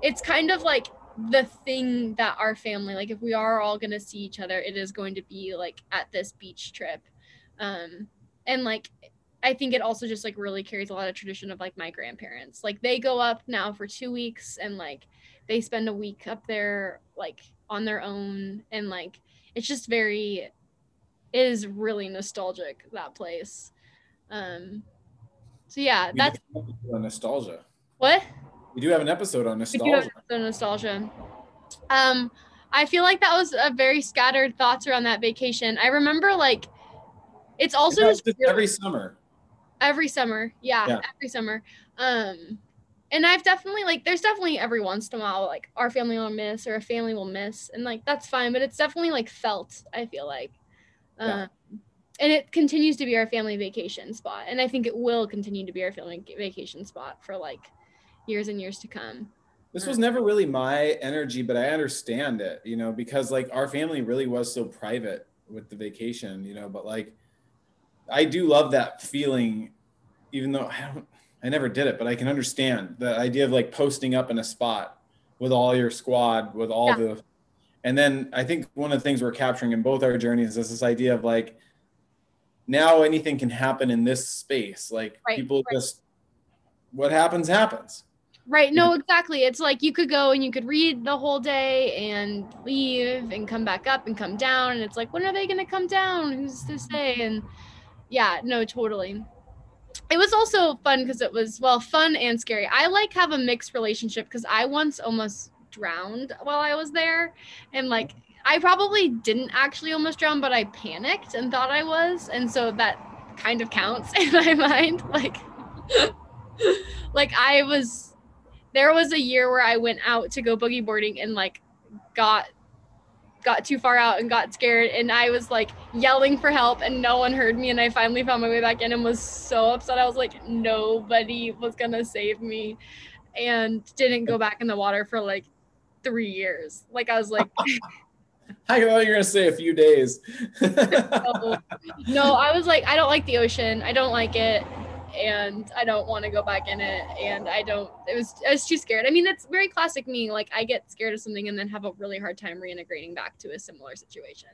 it's kind of like the thing that our family like if we are all going to see each other it is going to be like at this beach trip um and like I think it also just like really carries a lot of tradition of like my grandparents. Like they go up now for two weeks and like they spend a week up there like on their own and like it's just very it is really nostalgic that place. Um so yeah, We that's do have an episode on nostalgia. what We do have an episode on we do have nostalgia. the nostalgia. Um, I feel like that was a very scattered thoughts around that vacation. I remember like it's also just really- every summer. Every summer yeah, Yeah. every summer um and I've definitely like there's definitely every once in a while like our family will miss or a family will miss and like that's fine but it's definitely like felt I feel like Yeah. um, and it continues to be our family vacation spot and I think it will continue to be our family vacation spot for like years and years to come This was never really my energy, but I understand it, you know, because like our family really was so private with the vacation, you know, but like I do love that feeling, even though I don't, I never did it, but I can understand the idea of like posting up in a spot with all your squad, with all Yeah. the, and then I think one of the things we're capturing in both our journeys is this idea of like, now anything can happen in this space. Like Right, people right. just, what happens, happens. Right. No, exactly. It's like you could go and you could read the whole day and leave and come back up and come down. And it's like, when are they going to come down? Who's to say? And yeah, no, totally. It was also fun because it was, well, fun and scary. I like have a mixed relationship because I once almost drowned while I was there. And like, I probably didn't actually almost drown, but I panicked and thought I was. And so that kind of counts in my mind. Like, like I was there was a year where I went out to go boogie boarding and like got got too far out and got scared and I was like yelling for help and no one heard me and I finally found my way back in and was so upset. I was like nobody was going to save me and didn't go back in the water for like 3 years. Like I was like I thought you were gonna say a few days. no, no, I was like I don't like the ocean. I don't like it and I don't want to go back in it and I don't it was I was too scared. I mean that's very classic me. Like I get scared of something and then have a really hard time reintegrating back to a similar situation.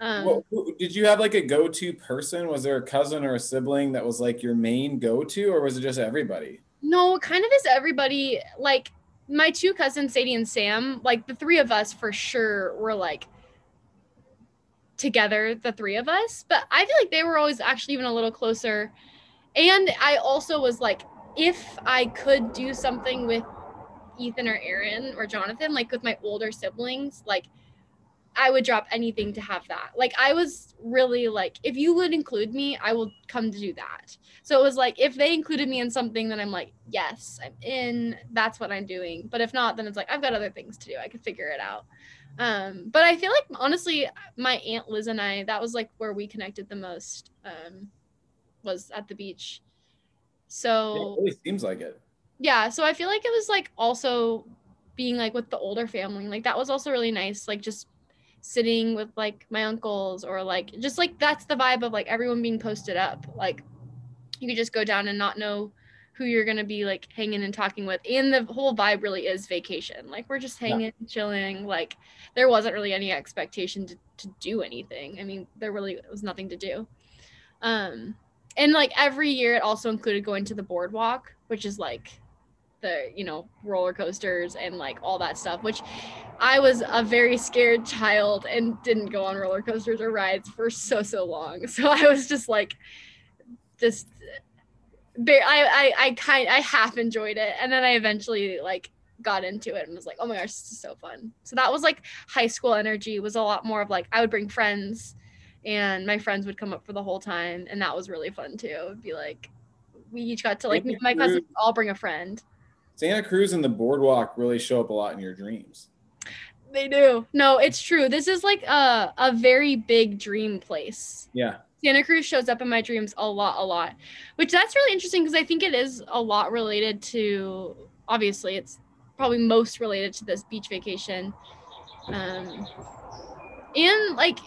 Um Well, did you have like a go-to person? Was there a cousin or a sibling that was like your main go-to, or was it just everybody? No, kind of is everybody. Like my two cousins, Sadie and Sam, like the three of us for sure were like together, the three of us. But I feel like they were always actually even a little closer. And I also was like, if I could do something with Ethan or Aaron or Jonathan, like with my older siblings, like I would drop anything to have that. Like I was really like, if you would include me, I will come to do that. So it was like if they included me in something, then I'm like, yes, I'm in. That's what I'm doing. But if not, then it's like I've got other things to do. I could figure it out. Um, but I feel like honestly, my aunt Liz and I, that was like where we connected the most. Um, was at the beach. It So really seems like it. yeah so i feel like it was like also being like with the older family like that was also really nice like just sitting with like my uncles or like just like that's the vibe of like everyone being posted up like you could just go down and not know who you're gonna be like hanging and talking with and the whole vibe really is vacation like we're just Yeah. hanging chilling like there wasn't really any expectation to, to do anything i mean there really was nothing to do um and like every year it also included going to the boardwalk which is like the you know roller coasters and like all that stuff which i was a very scared child and didn't go on roller coasters or rides for so so long. So i was just like just i i, I kind i half enjoyed it. And then i eventually like got into it and was like oh my gosh this is so fun. So that was like high school energy was a lot more of like i would bring friends and my friends would come up for the whole time and that was really fun too. It'd be like we each got to like and my cousins all bring a friend. Santa Cruz and the boardwalk really show up a lot in your dreams. they do. No it's true. This is like a, a very big dream place. Yeah. santa cruz shows up in my dreams a lot a lot which that's really interesting because i think it is a lot related to obviously it's probably most related to this beach vacation. Um and like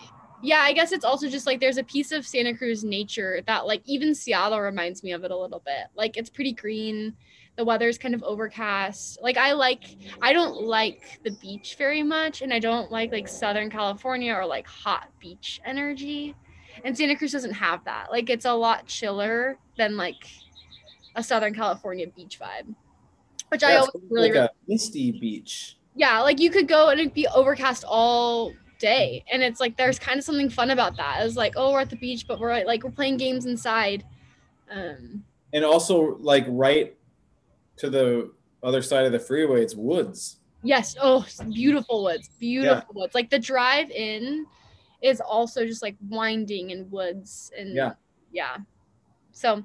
yeah i guess it's also just like there's a piece of santa cruz nature that like even seattle reminds me of it a little bit. Like it's pretty green. The weather's kind of overcast. Like i like i don't like the beach very much and i don't like like southern california or like hot beach energy. And santa cruz doesn't have that. Like it's a lot chiller than like a southern california beach vibe which i always really, like really a misty beach. yeah like you could go and it'd be overcast all day. And it's like there's kind of something fun about that. It's like oh we're at the beach but we're like we're playing games inside. Um And also like right to the other side of the freeway, it's woods. yes. Oh beautiful woods. Beautiful woods. Like the drive in is also just like winding in woods and Yeah. yeah. So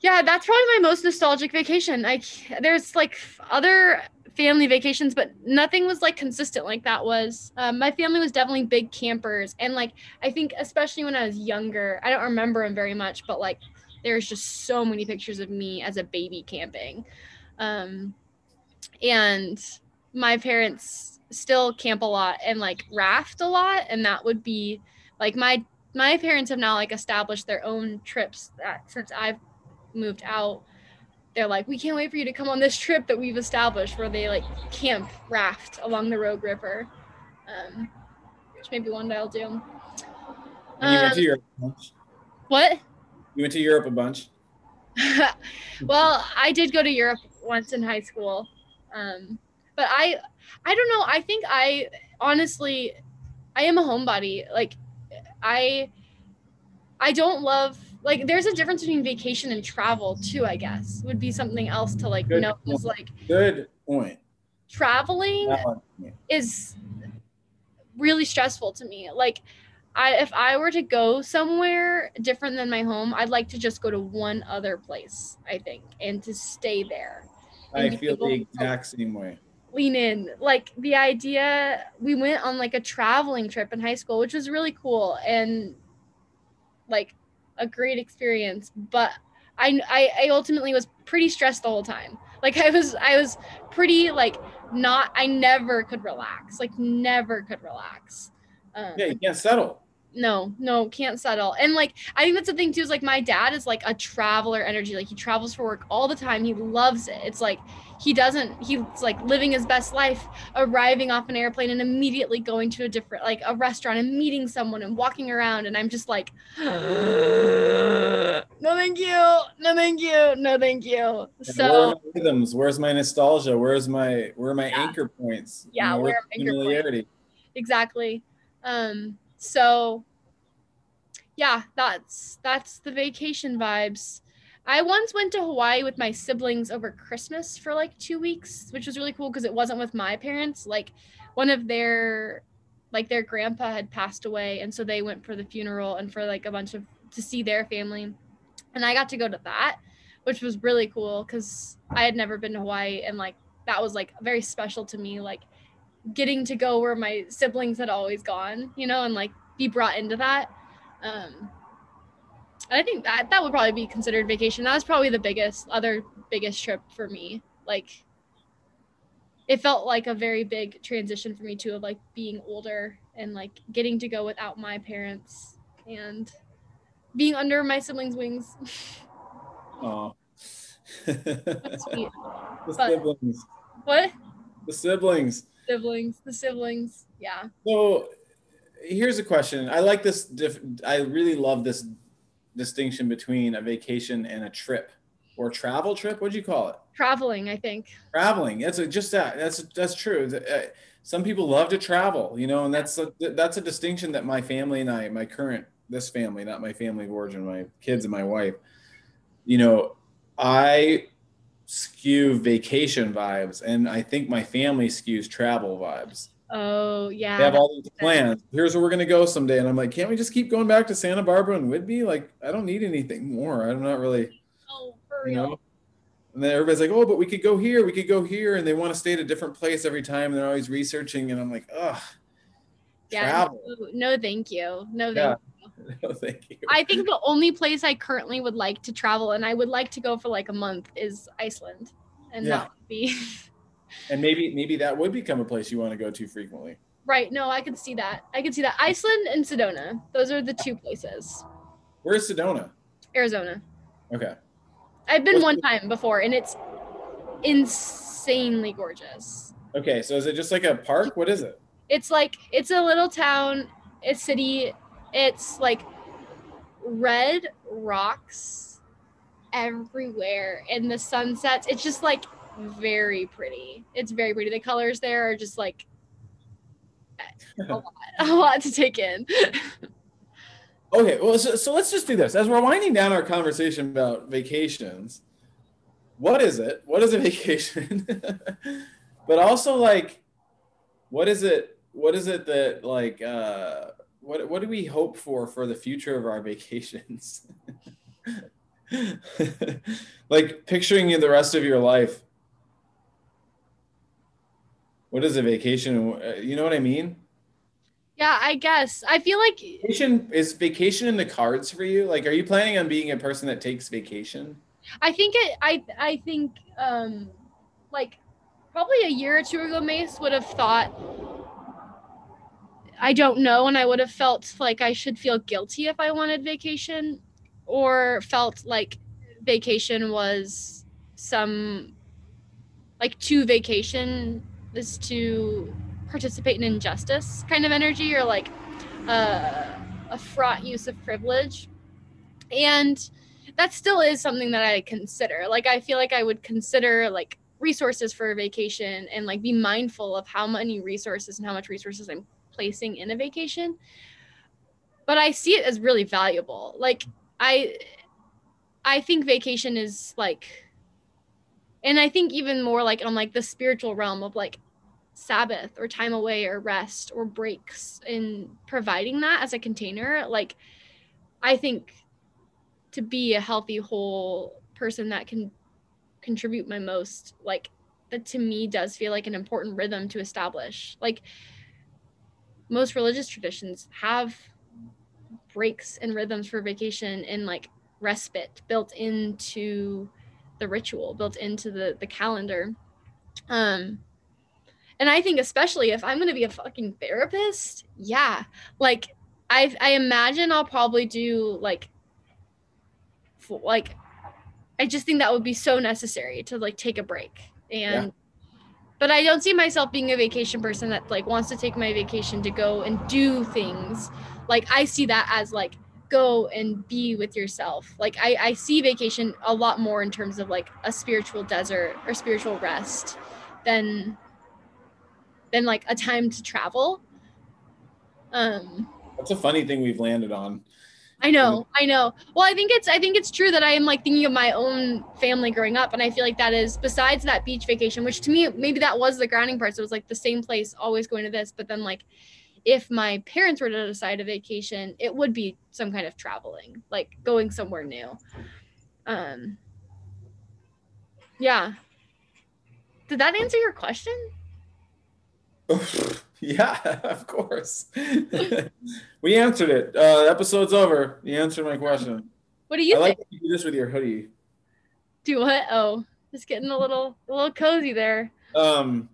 Yeah, that's probably my most nostalgic vacation. Like there's like other family vacations, but nothing was like consistent like that was. Um, my family was definitely big campers, and like I think especially when I was younger, I don't remember them very much, but like there's just so many pictures of me as a baby camping, um, and my parents still camp a lot and like raft a lot, and that would be like my my parents have now like established their own trips that since I've moved out they're like we can't wait for you to come on this trip that we've established where they like camp raft along the rogue river um, which maybe one day i'll do you went Um, to Europe a bunch. what You went to Europe a bunch. well i did go to europe once in high school um, but i i don't know i think i honestly i am a homebody like i i don't love like there's a difference between vacation and travel too i guess would be something else to like Good know is like Good point. traveling Valid. is really stressful to me. Like I if I were to go somewhere different than my home, I'd like to just go to one other place, I think, and to stay there. I feel the exact same way. Lean in. Like the idea we went on like a traveling trip in high school, which was really cool and like a great experience, but I, I I ultimately was pretty stressed the whole time. Like I was I was pretty like not I never could relax. Like never could relax. Um, Yeah, you can't settle. no, no, can't settle. And like I think that's the thing too, is like my dad is like a traveler energy. Like he travels for work all the time. He loves it. It's like he doesn't he's like living his best life, arriving off an airplane and immediately going to a different like a restaurant and meeting someone and walking around. And I'm just like no thank you. No thank you. No thank you. So are my rhythms? Where's my nostalgia? Where's my where are my Yeah. anchor points? You Yeah, know, where where's are my anchor points? familiarity? exactly um so yeah that's that's the vacation vibes i once went to hawaii with my siblings over christmas for like two weeks which was really cool because it wasn't with my parents like one of their like their grandpa had passed away and so they went for the funeral and for like a bunch of to see their family and i got to go to that which was really cool because i had never been to hawaii and like that was like very special to me like getting to go where my siblings had always gone, you know, and like be brought into that. Um, I think that that would probably be considered vacation. That was probably the biggest other biggest trip for me. Like it felt like a very big transition for me too of like being older and like getting to go without my parents and being under my siblings' wings. Oh. The But- siblings. what? The siblings. Siblings, the siblings. Yeah. So here's a question. I like this. Diff- I really love this distinction between a vacation and a trip or travel trip. What'd you call it? Traveling, I think. Traveling. That's a, just that. That's that's true. Uh, Some people love to travel, you know, and that's a, that's a distinction that my family and I, my current this family, not my family of origin, my kids and my wife, you know, I skew vacation vibes, and I think my family skews travel vibes. Oh yeah. They have all these plans. Here's where we're gonna go someday, and I'm like, can't we just keep going back to Santa Barbara and Whidbey? Like, I don't need anything more. I'm not really, Oh, for you real. know. And then everybody's like, oh, but we could go here, we could go here, and they want to stay at a different place every time. And they're always researching, and I'm like, ugh, Yeah. travel. No, no, thank you. No, thank Yeah. you. no, thank you. I think the only place I currently would like to travel, and I would like to go for like a month, is Iceland, and Yeah. that would be and maybe maybe that would become a place you want to go to frequently. right. No, I could see that. I could see that. Iceland and Sedona. Those are the two places. Where's Sedona? Arizona. Okay. I've been What's one the- time before, and it's insanely gorgeous. Okay. So is it just like a park? What is it? it's like it's a little town a city it's like red rocks everywhere and the sunsets it's just like very pretty it's very pretty the colors there are just like a lot, a lot to take in Okay, well, so, so let's just do this. As we're winding down our conversation about vacations, what is it? What is a vacation? but also, like, what is it? What is it that, like, uh, what what do we hope for for the future of our vacations? like picturing you the rest of your life. What is a vacation? Uh, You know what I mean? Yeah, I guess. I feel like Vacation is vacation in the cards for you? Like, are you planning on being a person that takes vacation? I think it I I think um like probably a year or two ago Mace would have thought I don't know and I would have felt like I should feel guilty if I wanted vacation or felt like vacation was some like to vacation is to participate in injustice kind of energy or like uh, a fraught use of privilege and that still is something that I consider. Like I feel like I would consider like resources for a vacation and like be mindful of how many resources and how much resources I'm placing in a vacation. But I see it as really valuable. Like I I think vacation is like and I think even more like on like the spiritual realm of like Sabbath or time away or rest or breaks in providing that as a container, like I think to be a healthy whole person that can contribute my most like that to me does feel like an important rhythm to establish like most religious traditions have breaks and rhythms for vacation and like respite built into the ritual built into the the calendar. Um and i think especially if i'm going to be a fucking therapist yeah. Like i i imagine i'll probably do like like I just think that would be so necessary to like take a break and but I don't see myself being a vacation person that like wants to take my vacation to go and do things. Like I see that as like go and be with yourself. Like I, I see vacation a lot more in terms of like a spiritual desert or spiritual rest than than like a time to travel. Um That's a funny thing we've landed on. I know, I know. Well, I think it's I think it's true that I am like thinking of my own family growing up, and I feel like that is besides that beach vacation, which to me maybe that was the grounding part. So it was like the same place, always going to this. But then like, if my parents were to decide a vacation, it would be some kind of traveling, like going somewhere new. Um. Yeah. Did that answer your question? yeah, of course. we answered it. Uh, episode's over. You answered my question. What do you I think? like you do this with your hoodie. Do what? Oh, just getting a little a little cozy there. Um,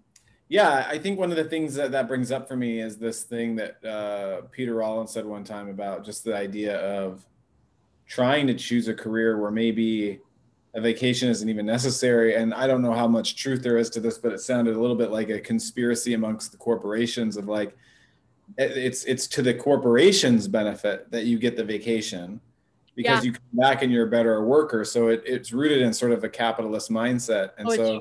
yeah, I think one of the things that that brings up for me is this thing that uh, Peter Rollins said one time about just the idea of trying to choose a career where maybe a vacation isn't even necessary. And I don't know how much truth there is to this, but it sounded a little bit like a conspiracy amongst the corporations of like it's it's to the corporation's benefit that you get the vacation because Yeah. you come back and you're a better worker. So it, it's rooted in sort of a capitalist mindset. And Oh, so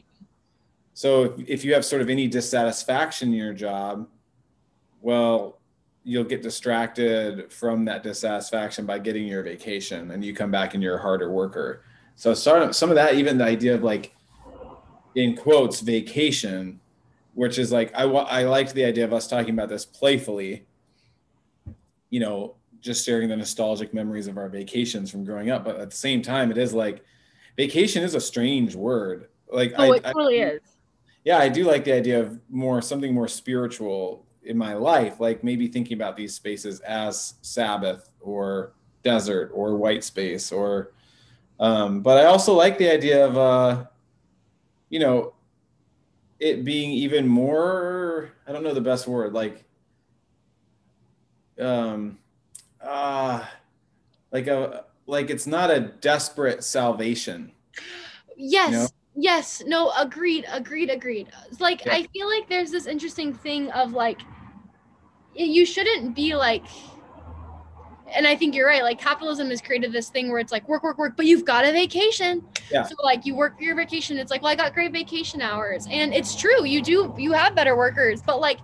so if, if you have sort of any dissatisfaction in your job, well, you'll get distracted from that dissatisfaction by getting your vacation and you come back and you're a harder worker. So some, some of that, even the idea of like, in quotes, vacation, which is like, I, I liked the idea of us talking about this playfully, you know, just sharing the nostalgic memories of our vacations from growing up. But at the same time, it is like, vacation is a strange word. Like, Oh, I, it I- is. yeah, I do like the idea of more something more spiritual in my life, like maybe thinking about these spaces as Sabbath or desert or white space or um but I also like the idea of uh you know it being even more I don't know the best word like um uh like a like it's not a desperate salvation. Yes. know? Yes. No, agreed. Agreed. Agreed. Like Yeah. I feel like there's this interesting thing of like you shouldn't be like and I think you're right. Like capitalism has created this thing where it's like work, work, work, but you've got a vacation. Yeah. So like you work for your vacation. It's like, well, I got great vacation hours. And it's true. You do you have better workers, but like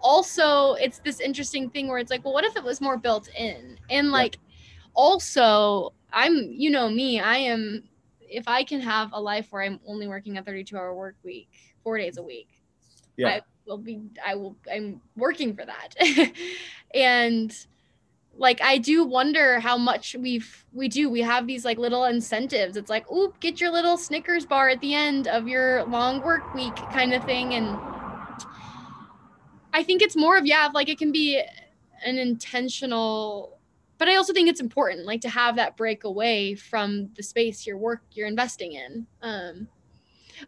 also it's this interesting thing where it's like, well, what if it was more built in? And like also I'm you know me, I am if I can have a life where I'm only working a 32 hour work week, four days a week, Yeah. I will be, I will, I'm working for that. and like I do wonder how much we've we do. We have these like little incentives. It's like, oop, get your little Snickers bar at the end of your long work week kind of thing. And I think it's more of yeah, like it can be an intentional but I also think it's important like to have that break away from the space your work you're investing in. Um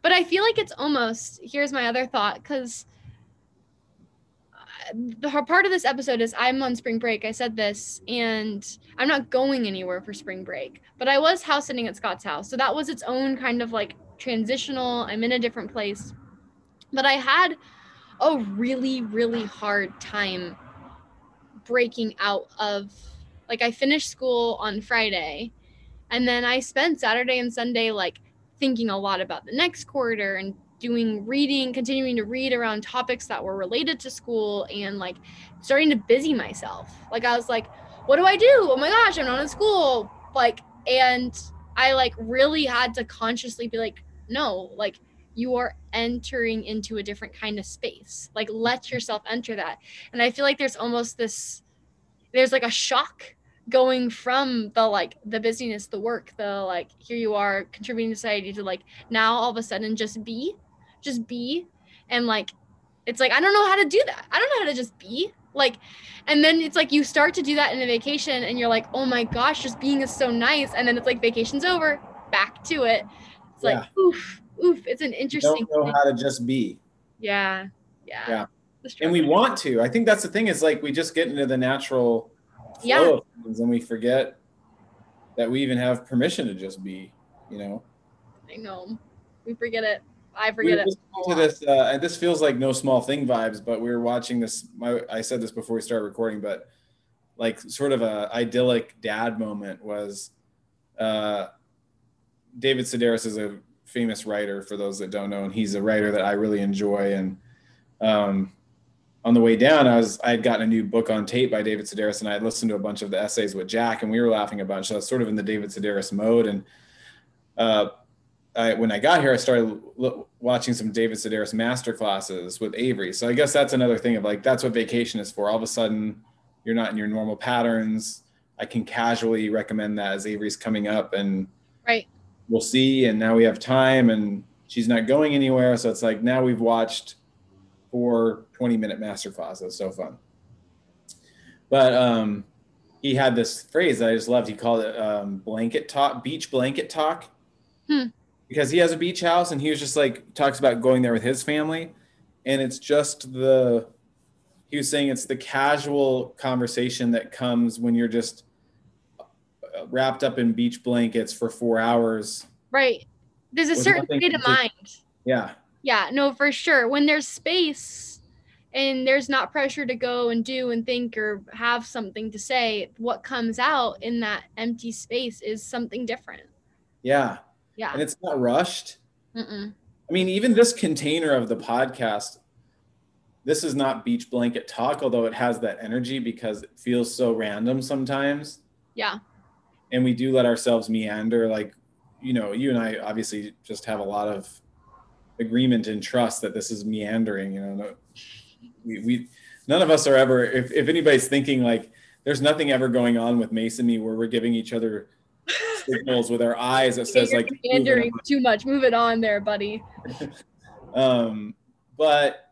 but I feel like it's almost here's my other thought because the part of this episode is I'm on spring break. I said this, and I'm not going anywhere for spring break, but I was house sitting at Scott's house. So that was its own kind of like transitional. I'm in a different place. But I had a really, really hard time breaking out of like I finished school on Friday and then I spent Saturday and Sunday like thinking a lot about the next quarter and doing reading, continuing to read around topics that were related to school and like starting to busy myself. Like I was like, what do I do? Oh my gosh, I'm not in school. Like, and I like really had to consciously be like, no, like you are entering into a different kind of space. Like let yourself enter that. And I feel like there's almost this there's like a shock going from the like the busyness, the work, the like here you are contributing to society to like now all of a sudden just be just be. And like it's like i don't know how to do that. I don't know how to just be. Like and then it's like you start to do that in a vacation and you're like oh my gosh just being is so nice. And then it's like vacation's over. Back to it. It's like oof oof. It's an interesting don't know thing. how to just be. yeah. Yeah. Yeah. And we want to. I think that's the thing is like we just get into the natural flow Yeah. and we forget that we even have permission to just be, you know. i know. We forget it i we forget were it to this uh, and this feels like no small thing vibes but we were watching this my, i said this before we started recording but like sort of a idyllic dad moment was uh, david sedaris is a famous writer for those that don't know and he's a writer that i really enjoy and um, on the way down i was i had gotten a new book on tape by david sedaris and i had listened to a bunch of the essays with jack and we were laughing a bunch so i was sort of in the david sedaris mode and uh, I, when I got here, I started watching some David Sedaris master classes with Avery. So I guess that's another thing of like that's what vacation is for. All of a sudden, you're not in your normal patterns. I can casually recommend that as Avery's coming up, and right we'll see. And now we have time, and she's not going anywhere. So it's like now we've watched four 20 minute master classes. So fun. But um, he had this phrase that I just loved. He called it um, blanket talk, beach blanket talk because he has a beach house and he was just like talks about going there with his family. And it's just the he was saying it's the casual conversation that comes when you're just uh, wrapped up in beach blankets for four hours. Right. There's a certain state of mind. Yeah. Yeah, no, for sure. When there's space and there's not pressure to go and do and think or have something to say, what comes out in that empty space is something different. yeah Yeah. and it's not rushed Mm-mm. i mean even this container of the podcast this is not beach blanket talk although it has that energy because it feels so random sometimes Yeah. and we do let ourselves meander like you know you and i obviously just have a lot of agreement and trust that this is meandering you know we, we none of us are ever if, if anybody's thinking like there's nothing ever going on with mason me where we're giving each other signals with our eyes that says You're like meandering too much. Move it on there, buddy. um, but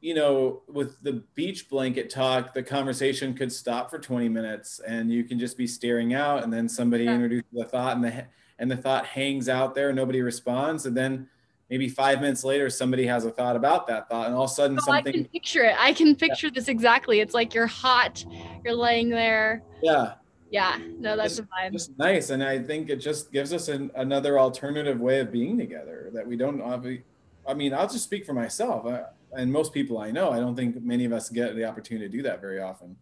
you know, with the beach blanket talk, the conversation could stop for 20 minutes, and you can just be staring out, and then somebody Yeah. introduces the thought, and the and the thought hangs out there, nobody responds, and then maybe five minutes later, somebody has a thought about that thought, and all of a sudden, Oh, I can something, picture it. I can picture this exactly. It's like you're hot, you're laying there. yeah, Yeah, no, that's a vibe. just nice, and I think it just gives us an, another alternative way of being together that we don't. I mean, I'll just speak for myself. I, and most people I know, I don't think many of us get the opportunity to do that very often.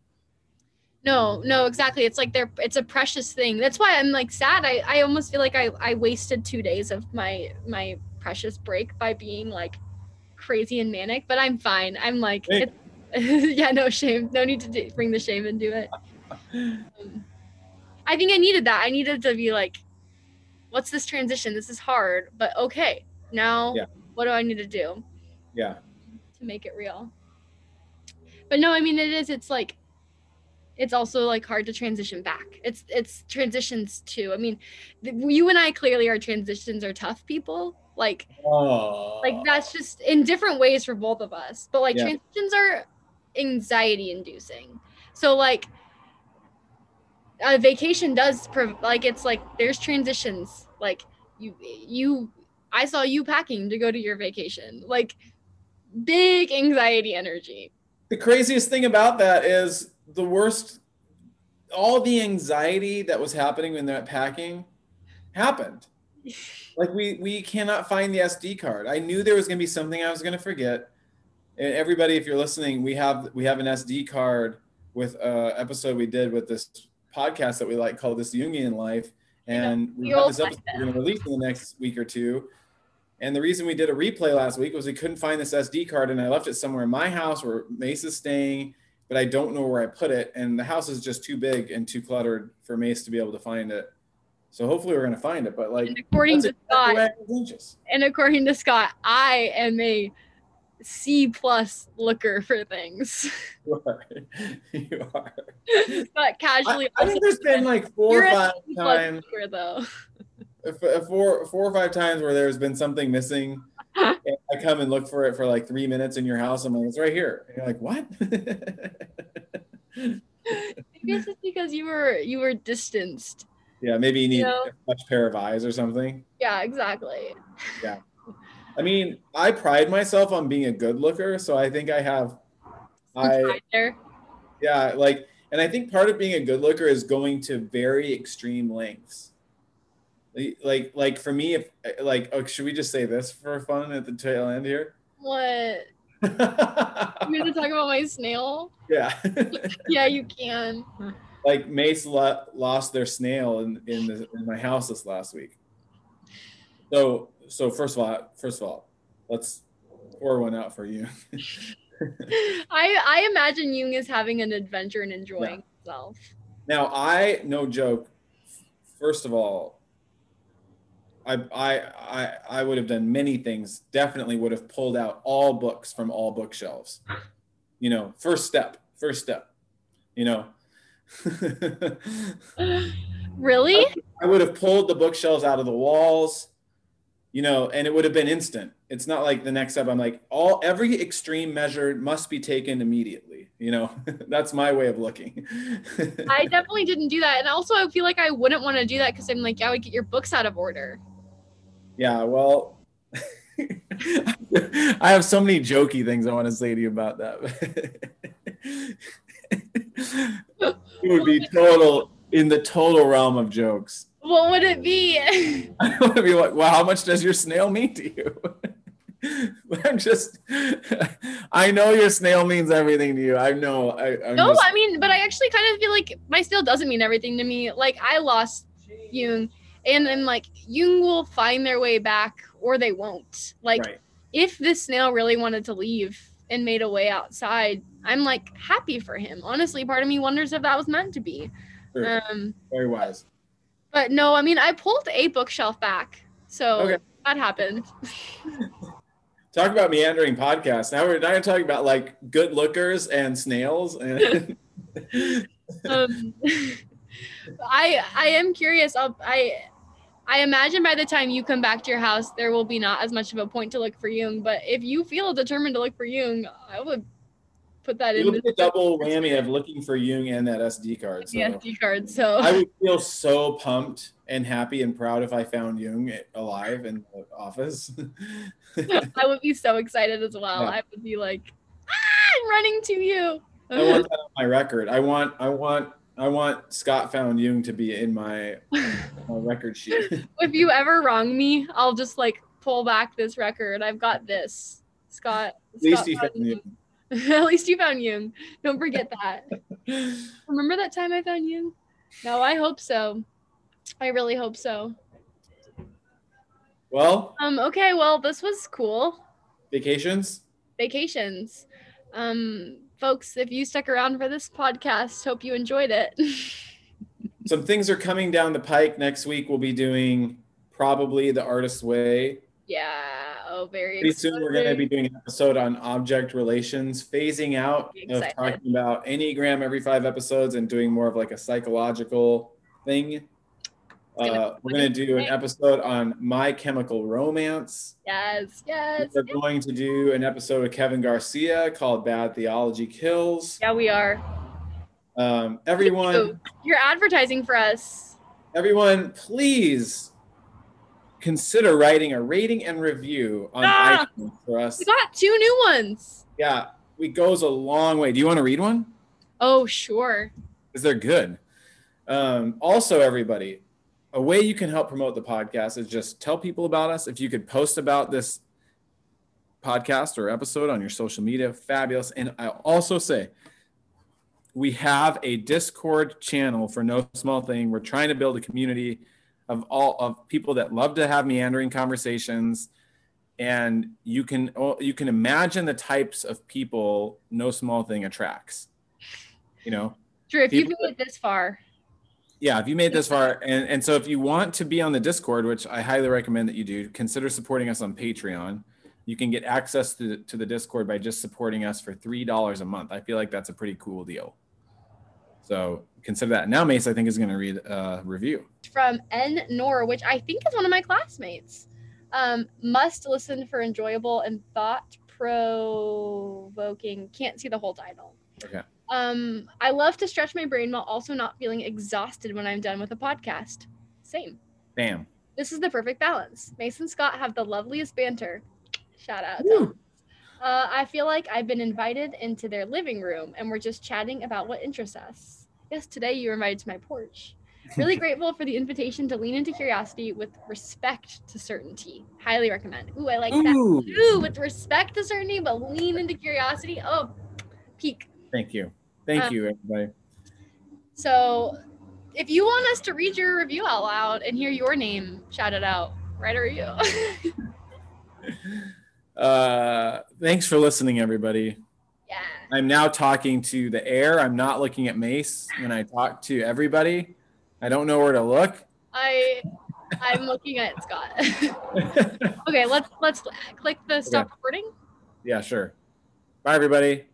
No, no, exactly. It's like they're it's a precious thing. That's why I'm like sad. I, I almost feel like I, I wasted two days of my my precious break by being like crazy and manic, but I'm fine. I'm like Hey. yeah, no shame. No need to do, bring the shame into it. Um, I think I needed that. I needed to be like, what's this transition? This is hard, but okay. Now Yeah. what do I need to do? Yeah. to make it real. But no, I mean it is. It's like it's also like hard to transition back. It's it's transitions too. I mean, th- you and I clearly are transitions are tough people. Like Oh. like that's just in different ways for both of us. But like Yeah. transitions are anxiety inducing. So like a vacation does prov- like it's like there's transitions. Like you you I saw you packing to go to your vacation. Like big anxiety energy. the craziest thing about that is the worst all the anxiety that was happening when that packing happened like we we cannot find the sd card i knew there was going to be something i was going to forget and everybody if you're listening we have we have an sd card with a episode we did with this podcast that we like called this jungian life and we have this episode we're going to release in the next week or two and the reason we did a replay last week was we couldn't find this SD card, and I left it somewhere in my house where Mace is staying, but I don't know where I put it. And the house is just too big and too cluttered for Mace to be able to find it. So hopefully we're gonna find it. But like, And according to Scott, I and according to Scott, I am a C plus looker for things. You are. You are. Scott casually I, I think there's been like four You're or a five times, looker though. four, four or five times where there's been something missing. And I come and look for it for like three minutes in your house. I'm like, it's right here. And you're like, what? I guess it's because you were you were distanced. yeah, maybe you need know? a fresh pair of eyes or something. Yeah, exactly. I mean, I pride myself on being a good looker, so I think I have. I yeah, like, and I think part of being a good looker is going to very extreme lengths. Like- Like, for me, if like, oh, should we just say this for fun at the tail end here? What? You gonna talk about my snail? yeah, Yeah, you can. like Mace lo- lost their snail in in, the, in my house this last week. So, so first of all, first of all, let's pour one out for you. I I imagine Jung is having an adventure and enjoying himself. Now, I no joke. First of all, I I I I would have done many things. Definitely would have pulled out all books from all bookshelves. You know, first step. First step. You know. Really? I would have pulled the bookshelves out of the walls, you know, and it would have been instant. It's not like the next step. I'm like, all every extreme measure must be taken immediately. You know, that's my way of looking. I definitely didn't do that. And also I feel like I wouldn't want to do that because I'm like, I would get your books out of order. Yeah, well, I have so many jokey things I want to say to you about that. it would be total in the total realm of jokes. What would it be? I to be like, wow, how much does your snail mean to you? I'm just, I know your snail means everything to you. I know. I, I'm no, just- I mean, but I actually kind of feel like my snail doesn't mean everything to me. Like I lost Jung, and then like Jung will find their way back, or they won't. Like right. if this snail really wanted to leave and made a way outside, I'm like happy for him. Honestly, part of me wonders if that was meant to be. Sure. Um, Very wise. But no, I mean, I pulled a bookshelf back, so Okay. that happened. Talk about meandering podcast. Now we're now we're talking about like good lookers and snails and um, I I am curious. I'll, I I imagine by the time you come back to your house, there will be not as much of a point to look for Jung. But if you feel determined to look for Jung, I would put that it in the double whammy of looking for Jung and that SD card. So SD card. So I would feel so pumped and happy and proud if I found Jung alive in the office. I would be so excited as well. Yeah. I would be like, ah, I'm running to you. I want that on my record. I want I want I want Scott found Jung to be in my, my record sheet. if you ever wrong me, I'll just like pull back this record. I've got this. Scott. At least Scott he found found Jung. At least you found Jung. Don't forget that. Remember that time I found Jung? No, I hope so. I really hope so. Well, Um, okay, well, this was cool. vacations. Vacations. Um, folks, if you stuck around for this podcast, hope you enjoyed it. Some things are coming down the pike. Next week we'll be doing probably the artist's way. Yeah. Oh very Pretty soon we're going to be doing an episode on object relations, phasing out of talking about Enneagram every five episodes and doing more of like a psychological thing. Uh, we're going to do an episode on My Chemical Romance. Yes, yes. We're going to do an episode with Kevin Garcia called Bad Theology Kills. Yeah, we are. Um, everyone, You're advertising for us. everyone, please consider writing a rating and review on Ah! iTunes for us. We got two new ones. Yeah, it goes a long way. Do you want to read one? Oh, sure. Because they're good. Um, also, everybody, a way you can help promote the podcast is just tell people about us. If you could post about this podcast or episode on your social media, fabulous. And I also say, we have a Discord channel for no small thing. We're trying to build a community of all of people that love to have meandering conversations. And you can you can imagine the types of people no small thing attracts. You know, Drew, if you've made it this far, yeah if you made this far. And and so if you want to be on the discord which i highly recommend that you do consider supporting us on patreon. You can get access to, to the discord by just supporting us for three dollars a month. I feel like that's a pretty cool deal so consider that now mace i think is going to read a review from N Nor, which I think is one of my classmates. Um, must listen for enjoyable and thought provoking. Can't see the whole title. Okay. Um, I love to stretch my brain while also not feeling exhausted when I'm done with a podcast. Same. bam This is the perfect balance. Mason Scott have the loveliest banter. Shout out. to Uh, I feel like I've been invited into their living room and we're just chatting about what interests us. Yes, today you were invited to my porch. Really grateful for the invitation to lean into curiosity with respect to certainty. Highly recommend. Ooh, I like that. Ooh, Ooh, with respect to certainty, but lean into curiosity. Oh, peak. thank you thank Uh, you everybody So, if you want us to read your review out loud and hear your name shouted out, write a review. uh thanks for listening everybody. I'm now talking to the air i'm not looking at mace when i talk to everybody i don't know where to look I I'm looking at Scott. okay, let's let's click the stop recording. Yeah, sure. Bye, everybody.